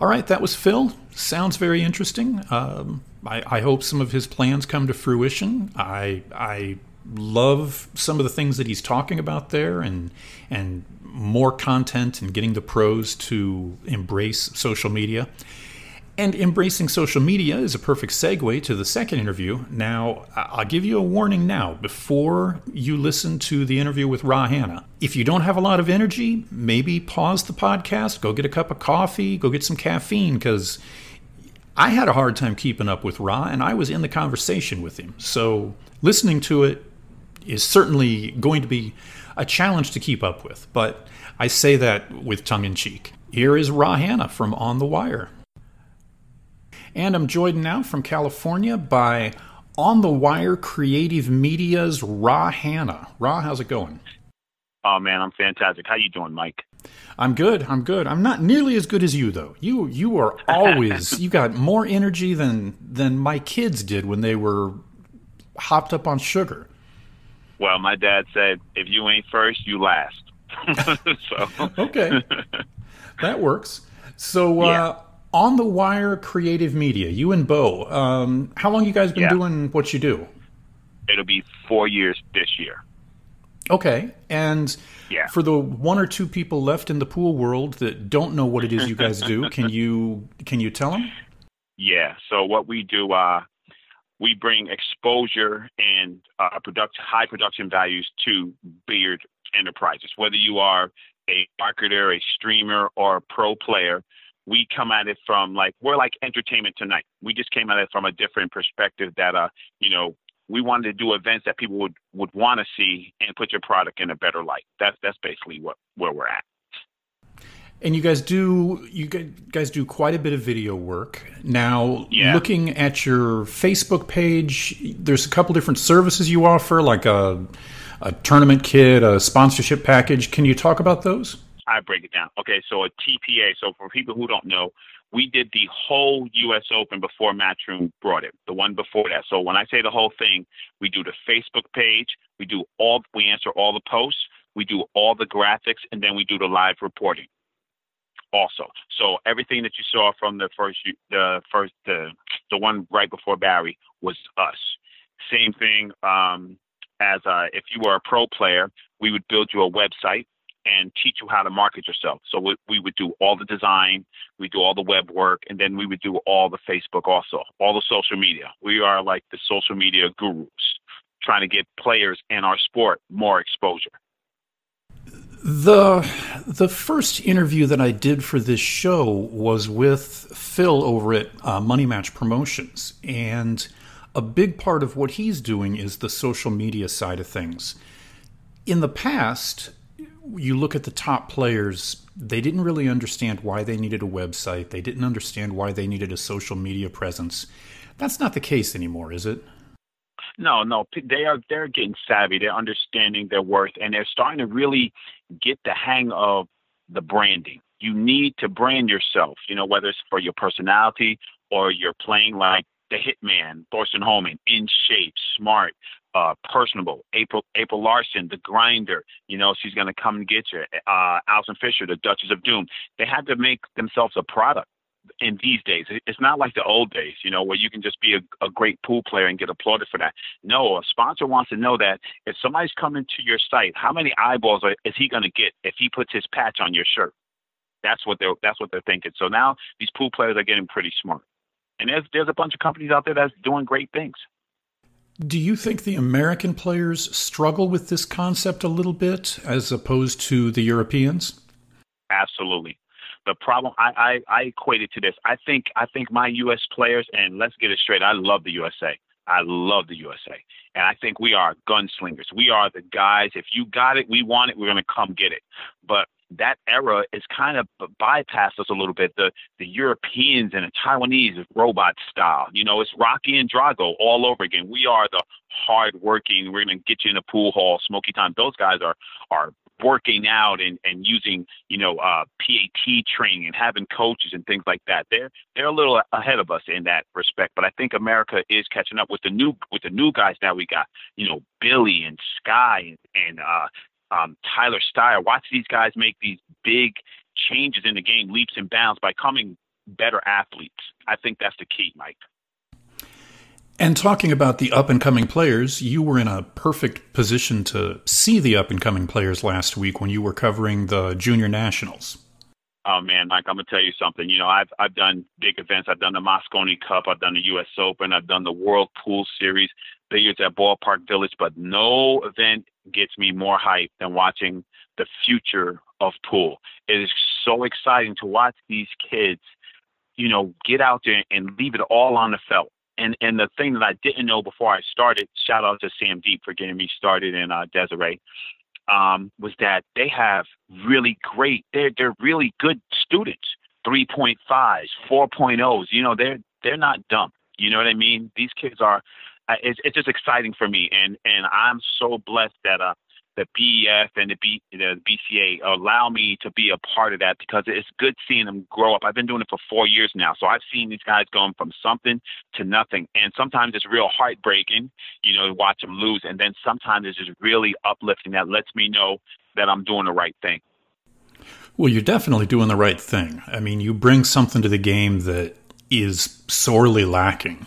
All right. That was Phil. Sounds very interesting. Um, I, I, hope some of his plans come to fruition. I, I love some of the things that he's talking about there and, and more content and getting the pros to embrace social media. And embracing social media is a perfect segue to the second interview. Now, I'll give you a warning now before you listen to the interview with Ra Hanna. If you don't have a lot of energy, maybe pause the podcast, go get a cup of coffee, go get some caffeine, because I had a hard time keeping up with Ra, and I was in the conversation with him. So listening to it is certainly going to be a challenge to keep up with, but I say that with tongue in cheek. Here is Ra Hanna from On the Wire. And I'm joined now from California by On the Wire Creative Media's Ra Hanna. Ra, how's it going? Oh man, I'm fantastic. How you doing, Mike? I'm good. I'm good. I'm not nearly as good as you though. You you are (laughs) always you got more energy than than my kids did when they were hopped up on sugar. Well, my dad said, "If you ain't first, you last." (laughs) so okay, (laughs) that works. So uh, on the Wire Creative Media, you and Bo. Um, how long you guys been yeah. doing what you do? It'll be four years this year. Okay, and yeah. for the one or two people left in the pool world that don't know what it is you guys do, (laughs) can you can you tell them? Yeah. So what we do, uh, we bring exposure and uh, production, high production values to billiard enterprises. Whether you are a marketer, a streamer, or a pro player, we come at it from like we're like entertainment tonight. We just came at it from a different perspective that uh you know we wanted to do events that people would would want to see and put your product in a better light. That's that's basically what where we're at. And you guys do you guys do quite a bit of video work. Now, yeah. looking at your Facebook page, there's a couple different services you offer, like a a tournament kit, a sponsorship package. Can you talk about those? I break it down. Okay, so a TPA. So for people who don't know, we did the whole U.S. Open before Matchroom brought it, the one before that. So when I say the whole thing, we do the Facebook page, we do all, we answer all the posts, we do all the graphics, and then we do the live reporting. Also, so everything that you saw from the first, the first, the the one right before Barry was us. Same thing um, as uh, if you were a pro player, we would build you a website and teach you how to market yourself. So we, we would do all the design, we do all the web work, and then we would do all the Facebook also, all the social media. We are like the social media gurus, trying to get players in our sport more exposure. The the first interview that I did for this show was with Phil over at uh, Money Match Promotions, and a big part of what he's doing is the social media side of things. In the past, you look at the top players, they didn't really understand why they needed a website. They didn't understand why they needed a social media presence. That's not the case anymore, is it? No, no, they are they're getting savvy. They're understanding their worth, and they're starting to really get the hang of the branding. You need to brand yourself. You know, whether it's for your personality or you're playing like the hitman, Thorsten Hohmann, in shape, smart, uh, personable. April April Larson, the grinder. You know, she's to come and get you. Uh, Allison Fisher, the Duchess of Doom. They had to make themselves a product. In these days, it's not like the old days, you know, where you can just be a, a great pool player and get applauded for that. No, a sponsor wants to know that if somebody's coming to your site, how many eyeballs are, is he going to get if he puts his patch on your shirt? That's what they're that's what they're thinking. So now these pool players are getting pretty smart, and there's there's a bunch of companies out there that's doing great things. Do you think the American players struggle with this concept a little bit as opposed to the Europeans? Absolutely. The problem I, I, I equate it to this. I think I think my US players and let's get it straight, I love the USA. I love the USA. And I think we are gunslingers. We are the guys. If you got it, we want it, we're gonna come get it. But that era is kind of bypassed us a little bit. The the Europeans and the Taiwanese robot style. You know, it's Rocky and Drago all over again. We are the hardworking. We're gonna get you in a pool hall, smoky time. Those guys are are working out and, and using you know uh, PAT training and having coaches and things like that. They're they're a little ahead of us in that respect, but I think America is catching up with the new with the new guys now. We got you know Billy and Sky and, and uh, um, Tyler Styer. Watch these guys make these big changes in the game, leaps and bounds by becoming better athletes. I think that's the key, Mike. And talking about the up and coming players, you were in a perfect position to see the up and coming players last week when you were covering the junior nationals. Oh man, Mike, I'm gonna tell you something. You know, I've I've done big events. I've done the Mosconi Cup. I've done the U.S. Open. I've done the World Pool Series. Billiards at Ballpark Village. But no event gets me more hype than watching the future of pool. It is so exciting to watch these kids, you know, get out there and leave it all on the felt. And and the thing that I didn't know before I started, shout out to Sam Diep for getting me started in uh, Desiree, um, was that they have really great, they're they're really good students, 3.5s, 4.0s. You know, they're they're not dumb. You know what I mean? These kids are it's, it's just exciting for me, and and I'm so blessed that uh the BEF and the B the BCA allow me to be a part of that because it's good seeing them grow up. I've been doing it for four years now, so I've seen these guys going from something to nothing, and sometimes it's real heartbreaking, you know, to watch them lose, and then sometimes it's just really uplifting that lets me know that I'm doing the right thing. Well, you're definitely doing the right thing. I mean, you bring something to the game that is sorely lacking.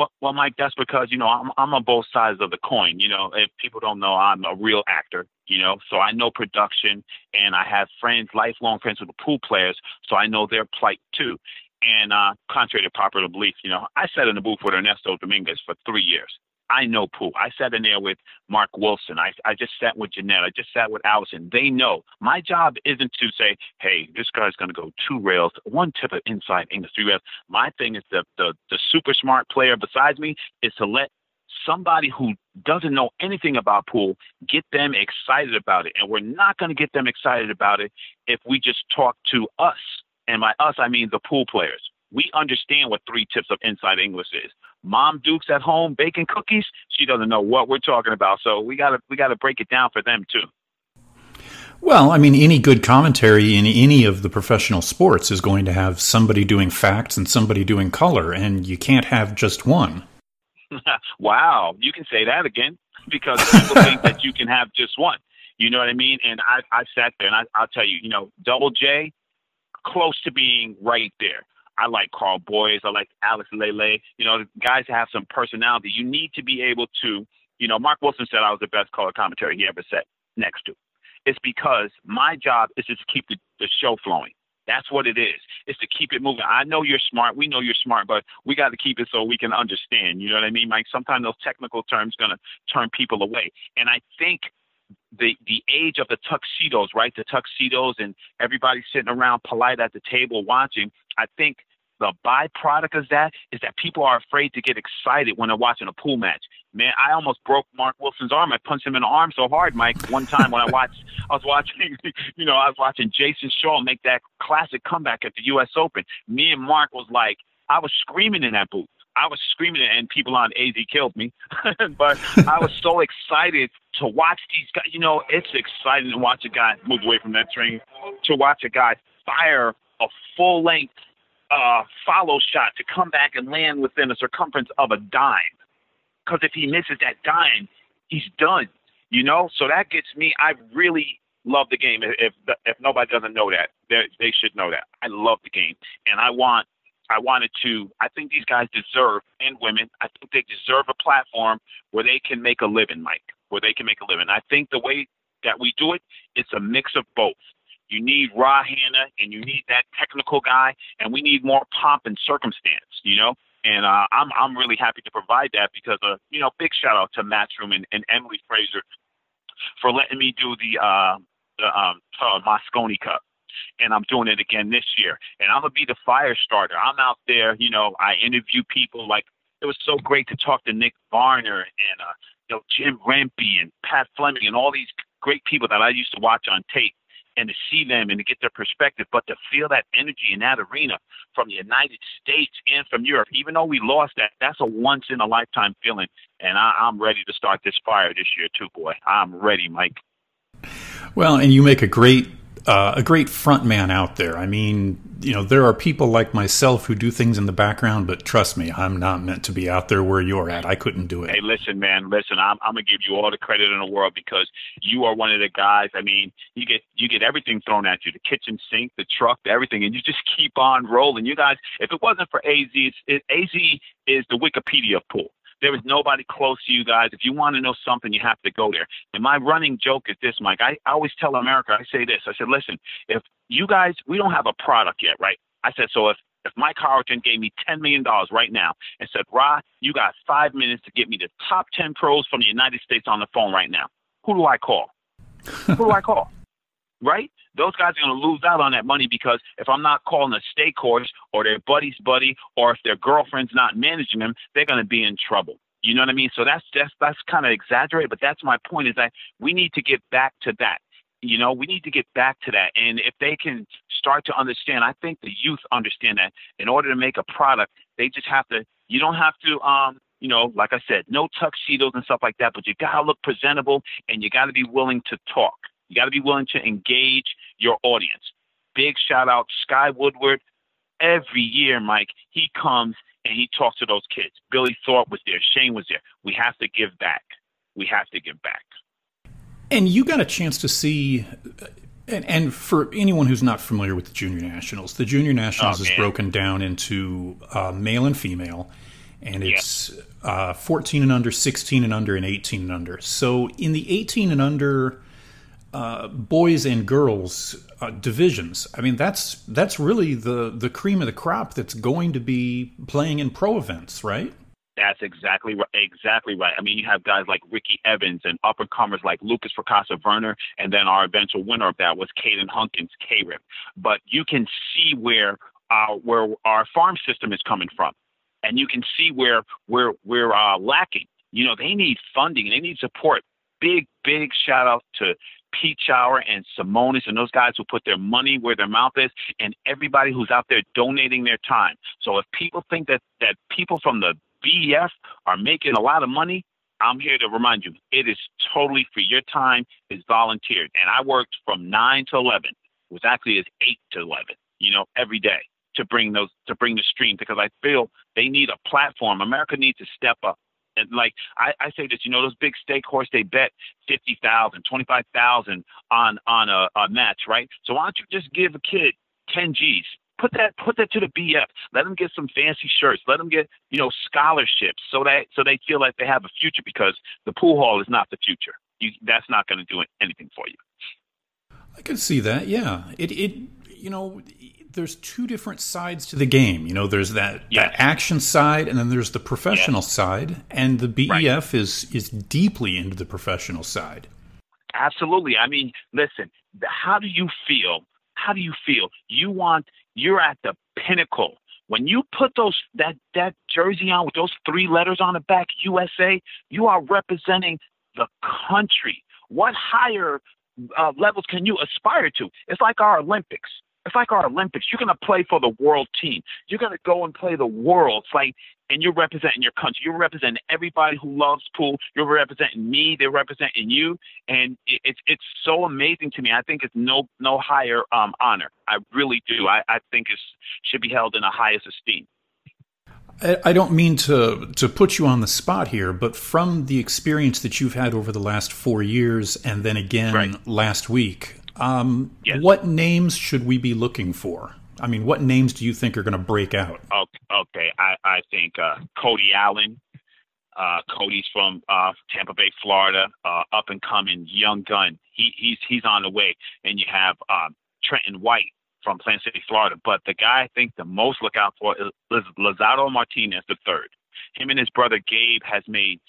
Well, well, Mike, that's because you know I'm I'm on both sides of the coin. You know, if people don't know, I'm a real actor. You know, so I know production, and I have friends, lifelong friends with the pool players, so I know their plight too. And uh, contrary to popular belief, you know, I sat in the booth with Ernesto Dominguez for three years. I know pool. I sat in there with Mark Wilson. I, I just sat with Jeanette. I just sat with Allison. They know my job isn't to say, hey, this guy's going to go two rails, one tip of inside English, three rails. My thing is the, the, the super smart player besides me is to let somebody who doesn't know anything about pool get them excited about it. And we're not going to get them excited about it if we just talk to us. And by us, I mean the pool players. We understand what three tips of inside English is. Mom Duke's at home baking cookies. She doesn't know what we're talking about. So we gotta we gotta break it down for them too. Well, I mean, any good commentary in any of the professional sports is going to have somebody doing facts and somebody doing color, and you can't have just one. (laughs) wow, you can say that again because people think that you can have just one. You know what I mean? And I, I sat there and I, I'll tell you, you know, Double J, close to being right there. I like Karl Boyes. I like Alex Lely. You know, guys have some personality. You need to be able to, you know, Mark Wilson said I was the best color commentary he ever sat next to. It's because my job is just to keep the, the show flowing. That's what it is. It's to keep it moving. I know you're smart. We know you're smart, but we got to keep it so we can understand. You know what I mean, Mike? Sometimes those technical terms gonna turn people away. And I think the the age of the tuxedos, right? The tuxedos and everybody sitting around polite at the table watching. I think the byproduct of that is that people are afraid to get excited when they're watching a pool match. Man, I almost broke Mark Wilson's arm. I punched him in the arm so hard, Mike, one time when I watched, (laughs) I was watching, (laughs) you know, I was watching Jason Shaw make that classic comeback at the U.S. Open. Me and Mark was like, I was screaming in that booth. I was screaming, and people on AZ killed me. (laughs) but I was so excited to watch these guys. You know, it's exciting to watch a guy move away from that train, to watch a guy fire a full length uh, follow shot to come back and land within a circumference of a dime. Because if he misses that dime, he's done. You know, so that gets me. I really love the game. If if nobody doesn't know that, they, they should know that. I love the game, and I want. I wanted to. I think these guys deserve, and women. I think they deserve a platform where they can make a living, Mike. Where they can make a living. I think the way that we do it, it's a mix of both. You need Ra Hanna and you need that technical guy, and we need more pomp and circumstance, you know. And uh, I'm I'm really happy to provide that because uh, you know, big shout out to Matchroom and, and Emily Frazer for letting me do the uh the um uh, Mosconi Cup. And I'm doing it again this year. And I'm gonna be the fire starter. I'm out there, you know, I interview people like it was so great to talk to Nick Varner and uh, you know, Jim Rempe and Pat Fleming and all these great people that I used to watch on tape and to see them and to get their perspective, but to feel that energy in that arena from the United States and from Europe, even though we lost that, that's a once in a lifetime feeling. And I, I'm ready to start this fire this year too, boy. I'm ready, Mike. Well, and you make a great uh, a great front man out there. I mean, you know, there are people like myself who do things in the background, but trust me, I'm not meant to be out there where you're at. I couldn't do it. Hey, listen, man, listen. I'm, I'm gonna give you all the credit in the world because you are one of the guys. I mean, you get you get everything thrown at you: the kitchen sink, the truck, everything, and you just keep on rolling. You guys, if it wasn't for AZ, it, AZ is the Wikipedia pool. There is nobody close to you guys. If you want to know something, you have to go there. And my running joke is this, Mike. I, I always tell America, I say this. I said, listen, if you guys, we don't have a product yet, right? I said, so if if Mike Howerton gave me $10 million right now and said, Rod, you got five minutes to get me the top 10 pros from the United States on the phone right now, who do I call? who do I call? (laughs) Right? Those guys are going to lose out on that money because if I'm not calling a stake horse or their buddy's buddy or if their girlfriend's not managing them, they're going to be in trouble. You know what I mean? So that's just that's kind of exaggerated, but that's my point is that we need to get back to that. You know, we need to get back to that. And if they can start to understand, I think the youth understand that in order to make a product, they just have to you don't have to um you know, like I said, no tuxedos and stuff like that, but you gotta look presentable and you gotta be willing to talk. You got to be willing to engage your audience. Big shout out, Sky Woodward. Every year, Mike, he comes and he talks to those kids. Billy Thorpe was there. Shane was there. We have to give back. We have to give back. And you got a chance to see, and, and for anyone who's not familiar with the Junior Nationals, the Junior Nationals oh, is broken down into uh, male and female, and it's uh, 14 and under, 16 and under, and 18 and under. So in the 18 and under uh, boys and girls uh, divisions. I mean, that's that's really the the cream of the crop that's going to be playing in pro events, right? That's exactly right. Exactly right. I mean, you have guys like Ricky Evans and uppercomers like Lukas Fracasso-Verner, and then our eventual winner of that was Caden Hunkins, K-Rip. But you can see where our where our farm system is coming from, and you can see where where we're uh, lacking. You know, they need funding, they need support. Big, big shout out to Pete Chower and Simonis and those guys who put their money where their mouth is, and everybody who's out there donating their time. So if people think that that people from the BEF are making a lot of money, I'm here to remind you, it is totally free. Your time is volunteered. And I worked from 9 to 11, which actually is 8 to 11, you know, every day to bring those, to bring the stream because I feel they need a platform. America needs to step up. And like I, I say this, you know, those big stake horse, they bet 50,000, 25,000 on, on a, a match, right? So why don't you just give a kid 10 G's, put that put that to the BF. Let them get some fancy shirts. Let them get you know scholarships so that so they feel like they have a future because the pool hall is not the future. You, that's not going to do anything for you. I can see that. Yeah, it it you know there's two different sides to the game. You know, there's that, that action side, and then there's the professional side, and the BEF right. is is deeply into the professional side. Absolutely. I mean, listen, how do you feel? How do you feel? You want you're at the pinnacle. When you put those that that jersey on with those three letters on the back, USA, you are representing the country. What higher uh, levels can you aspire to? It's like our Olympics. It's like our Olympics. You're going to play for the world team. You're going to go and play the world. It's like, and you're representing your country. You're representing everybody who loves pool. You're representing me. They're representing you, and it, it's it's so amazing to me. I think it's no no higher um, honor. I really do. I, I think it should be held in the highest esteem. I don't mean to to put you on the spot here, but from the experience that you've had over the last four years, and then again right. last week, um, yes. What names should we be looking for? I mean, what names do you think are going to break out? Okay. I, I think uh, Cody Allen. Uh, Cody's from uh, Tampa Bay, Florida, uh, up and coming young gun. He, he's he's on the way, and you have um, Trenton White from Plant City, Florida. But the guy I think the most look out for is Lazaro Martinez the third. Him and his brother Gabe has made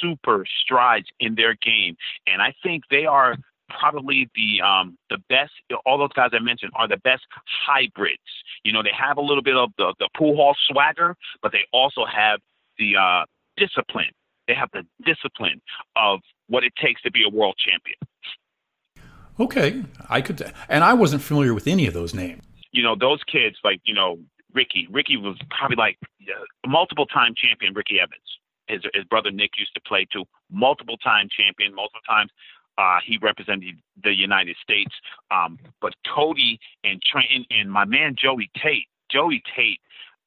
super strides in their game, and I think they are probably the um, the best. All those guys I mentioned are the best hybrids. You know, they have a little bit of the the pool hall swagger, but they also have the uh, discipline. They have the discipline of what it takes to be a world champion. Okay, I could, and I wasn't familiar with any of those names. You know, those kids like you know Ricky. Ricky was probably like uh, multiple time champion. Ricky Evans. His, his brother Nick used to play too. Multiple time champion, multiple times uh, he represented the United States. Um, but Cody and Trenton and my man Joey Tate, Joey Tate,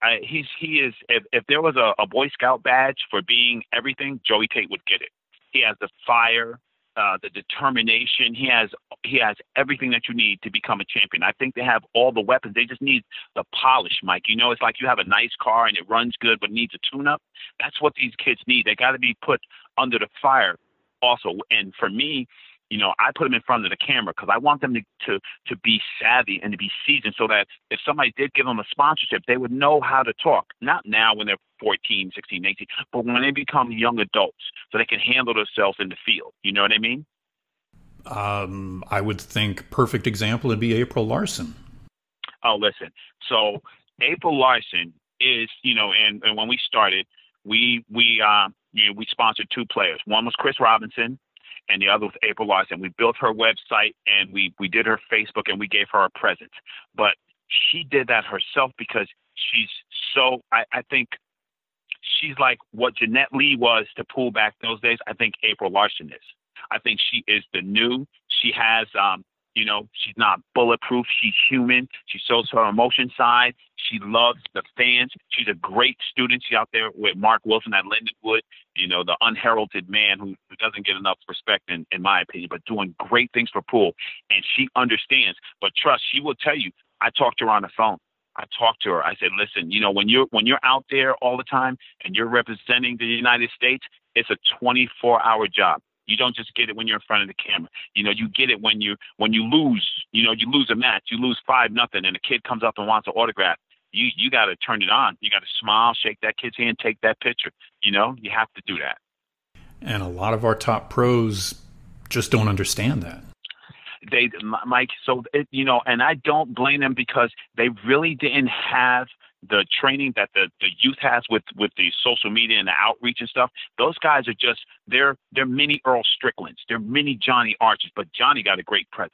uh, he's he is. If, if there was a, a Boy Scout badge for being everything, Joey Tate would get it. He has the fire, uh, the determination. He has he has everything that you need to become a champion. I think they have all the weapons. They just need the polish, Mike. You know, it's like you have a nice car and it runs good but needs a tune-up. That's what these kids need. They got to be put under the fire also. And for me, you know, I put them in front of the camera because I want them to, to to be savvy and to be seasoned, so that if somebody did give them a sponsorship, they would know how to talk. Not now when they're 14, 16, 18, but when they become young adults, so they can handle themselves in the field. You know what I mean? Um, I would think perfect example would be April Larson. Oh, listen. So April Larson is, you know, and, and when we started, we we uh, you know, we sponsored two players. One was Chris Robinson, and the other was April Larson. We built her website and we we did her Facebook and we gave her a present. But she did that herself because she's so. I, I think she's like what Jeanette Lee was to pull back those days. I think April Larson is. I think she is the new. She has um, you know, she's not bulletproof. She's human. She shows her emotion side. She loves the fans. She's a great student. She's out there with Mark Wilson at Lindenwood, you know, the unheralded man who, who doesn't get enough respect, in, in my opinion, but doing great things for pool. And she understands. But trust, she will tell you, I talked to her on the phone. I talked to her. I said, listen, you know, when you're when you're out there all the time and you're representing the United States, it's a 24 hour job. You don't just get it when you're in front of the camera. You know, you get it when you when you lose. You know, you lose a match, you lose five nothing, and a kid comes up and wants an autograph. You you got to turn it on. You got to smile, shake that kid's hand, take that picture. You know, you have to do that. And a lot of our top pros just don't understand that they mike so it, you know and i don't blame them because they really didn't have the training that the, the youth has with with the social media and the outreach and stuff, those guys are just they're they're mini Earl Stricklands. They're mini Johnny Archers, but Johnny got a great presence.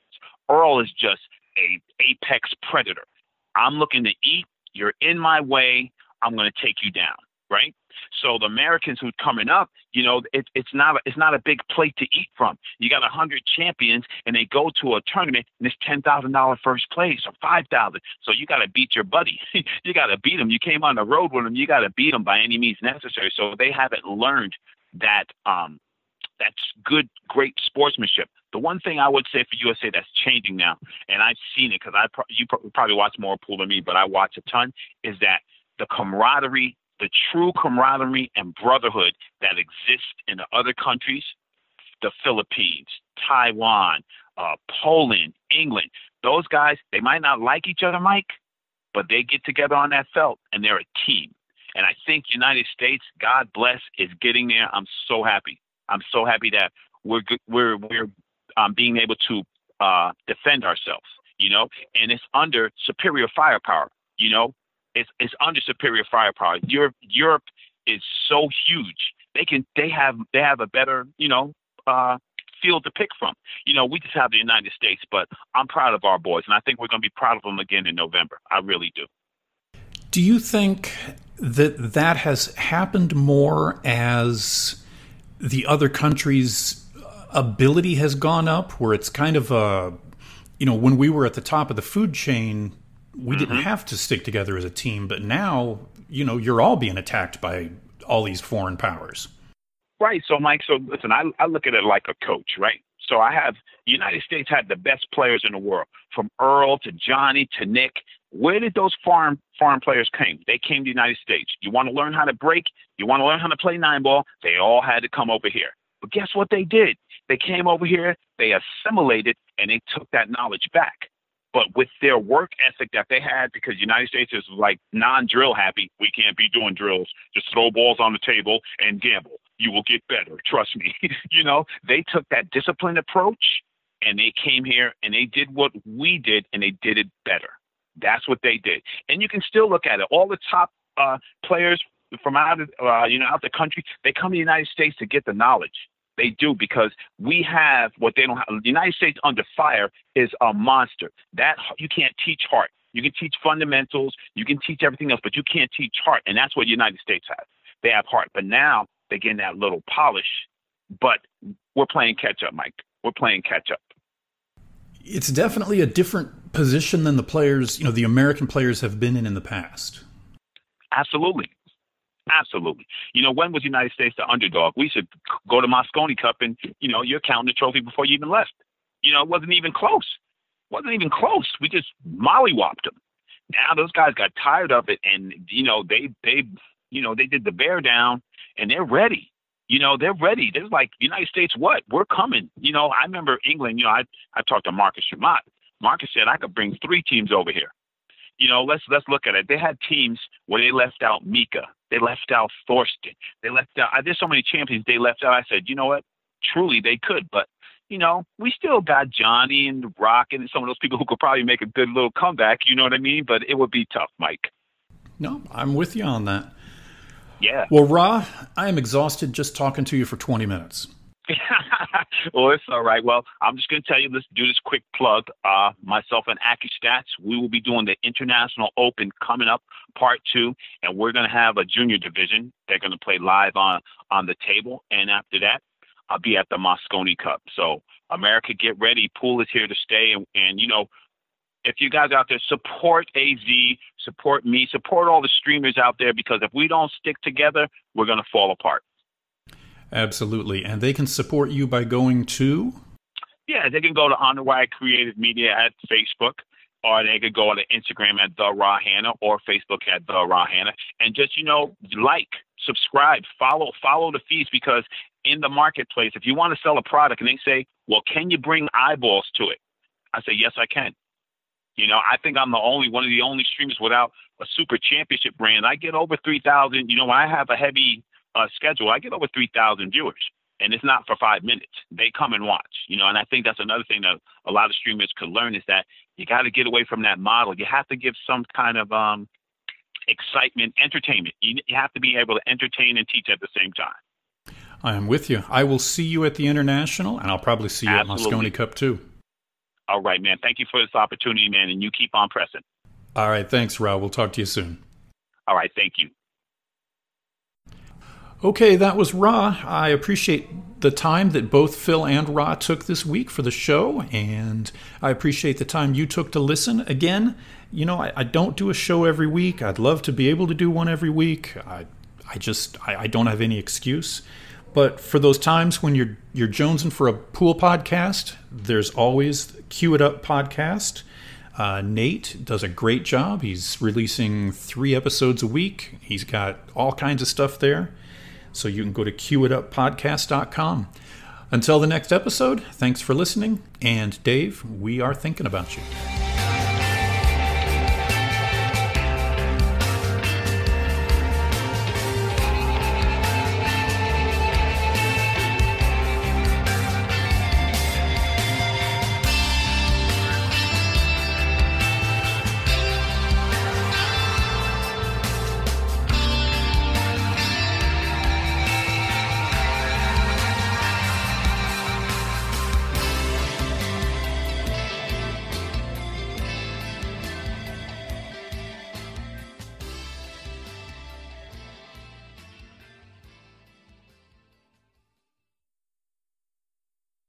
Earl is just a apex predator. I'm looking to eat. You're in my way. I'm going to take you down. Right. So the Americans who's coming up, you know, it, it's not a, it's not a big plate to eat from. You got a hundred champions, and they go to a tournament, and it's ten thousand dollar first place or five thousand. So you got to beat your buddy. (laughs) you got to beat him. You came on the road with him. You got to beat him by any means necessary. So they haven't learned that um, that's good, great sportsmanship. The one thing I would say for USA that's changing now, and I've seen it because I pro- you pro- probably watch more pool than me, but I watch a ton, is that the camaraderie, the true camaraderie and brotherhood that exists in the other countries, the Philippines, Taiwan, uh, Poland, England. Those guys, they might not like each other, Mike, but they get together on that felt and they're a team. And I think United States, God bless, is getting there. I'm so happy. I'm so happy that we're we're we're um, being able to uh, defend ourselves. You know, and it's under superior firepower. You know, it's it's under superior firepower. Europe Europe is so huge. They can they have they have a better you know uh, field to pick from. You know, we just have the United States, but I'm proud of our boys, and I think we're going to be proud of them again in November. I really do. Do you think that that has happened more as the other countries' ability has gone up, where it's kind of a, you know, when we were at the top of the food chain, we mm-hmm. didn't have to stick together as a team, but now, you know, you're all being attacked by all these foreign powers. Right. So, Mike, so listen, I, I look at it like a coach, right? So I have the United States had the best players in the world, from Earl to Johnny to Nick. Where did those foreign foreign players came? They came to the United States. You want to learn how to break? You want to learn how to play nine ball? They all had to come over here. But guess what they did? They came over here, they assimilated, and they took that knowledge back. But with their work ethic that they had, because the United States is like non-drill happy, we can't be doing drills. Just throw balls on the table and gamble. You will get better. Trust me. (laughs) you know, they took that disciplined approach and they came here and they did what we did and they did it better. That's what they did. And you can still look at it. All the top uh, players from out of uh, you know out the country, they come to the United States to get the knowledge. They do because we have what they don't have. The United States under fire is a monster. That you can't teach heart. You can teach fundamentals. You can teach everything else, but you can't teach heart, and that's what the United States has. They have heart, but now they're getting that little polish. But we're playing catch up, Mike. We're playing catch up. It's definitely a different position than the players, you know, the American players have been in in the past. Absolutely. Absolutely. You know, when was the United States the underdog? We should go to Mosconi Cup and, you know, you're counting the trophy before you even left. You know, it wasn't even close. wasn't even close. We just mollywopped them. Now those guys got tired of it and, you know, they, they, you know, they did the bear down and they're ready. You know, they're ready. They're like, United States, what? We're coming. You know, I remember England, you know, I, I talked to Marcus Chamat. Marcus said I could bring three teams over here you know, let's let's look at it. They had teams where they left out Mika, they left out Thorsten, they left out. Uh, there's so many champions they left out. I said, you know what? Truly, they could, but you know, we still got Johnny and Rock and some of those people who could probably make a good little comeback. You know what I mean? But it would be tough, Mike. No, I'm with you on that. Yeah. Well, Ra, I am exhausted just talking to you for 20 minutes. (laughs) well, it's all right. Well, I'm just going to tell you, let's do this quick plug. Uh, myself and AccuStats, we will be doing the International Open coming up, part two, and we're going to have a junior division. They're going to play live on on the table, and after that, I'll be at the Mosconi Cup. So, America, get ready. Pool is here to stay, and, and you know, if you guys out there support AZ, support me, support all the streamers out there, because if we don't stick together, we're going to fall apart. Absolutely. And they can support you by going to? Yeah, they can go to On the Wire Creative Media at Facebook, or they could go on Instagram at The Ra Hanna or Facebook at The Ra Hanna. And just, you know, like, subscribe, follow, follow the feeds because in the marketplace, if you want to sell a product and they say, well, can you bring eyeballs to it? I say, yes, I can. You know, I think I'm the only one of the only streamers without a super championship brand. I get over 3,000. You know, I have a heavy uh, schedule, I get over 3,000 viewers. And it's not for five minutes. They come and watch, you know. And I think that's another thing that a lot of streamers could learn is that you got to get away from that model. You have to give some kind of um, excitement, entertainment. You, you have to be able to entertain and teach at the same time. I am with you. I will see you at the international, and I'll probably see you Absolutely. at Mosconi Cup too. All right, man. Thank you for this opportunity, man, and you keep on pressing. All right, thanks, Raul. We'll talk to you soon. All right, thank you. Okay, that was Ra. I appreciate the time that both Phil and Ra took this week for the show, and I appreciate the time you took to listen. Again, you know, I, I don't do a show every week. I'd love to be able to do one every week. I, I just, I, I don't have any excuse. But for those times when you're you're jonesing for a pool podcast, there's always Cue It Up podcast. Uh, Nate does a great job. He's releasing three episodes a week. He's got all kinds of stuff there. So you can go to cueituppodcast.com. Until the next episode, thanks for listening. And Dave, we are thinking about you.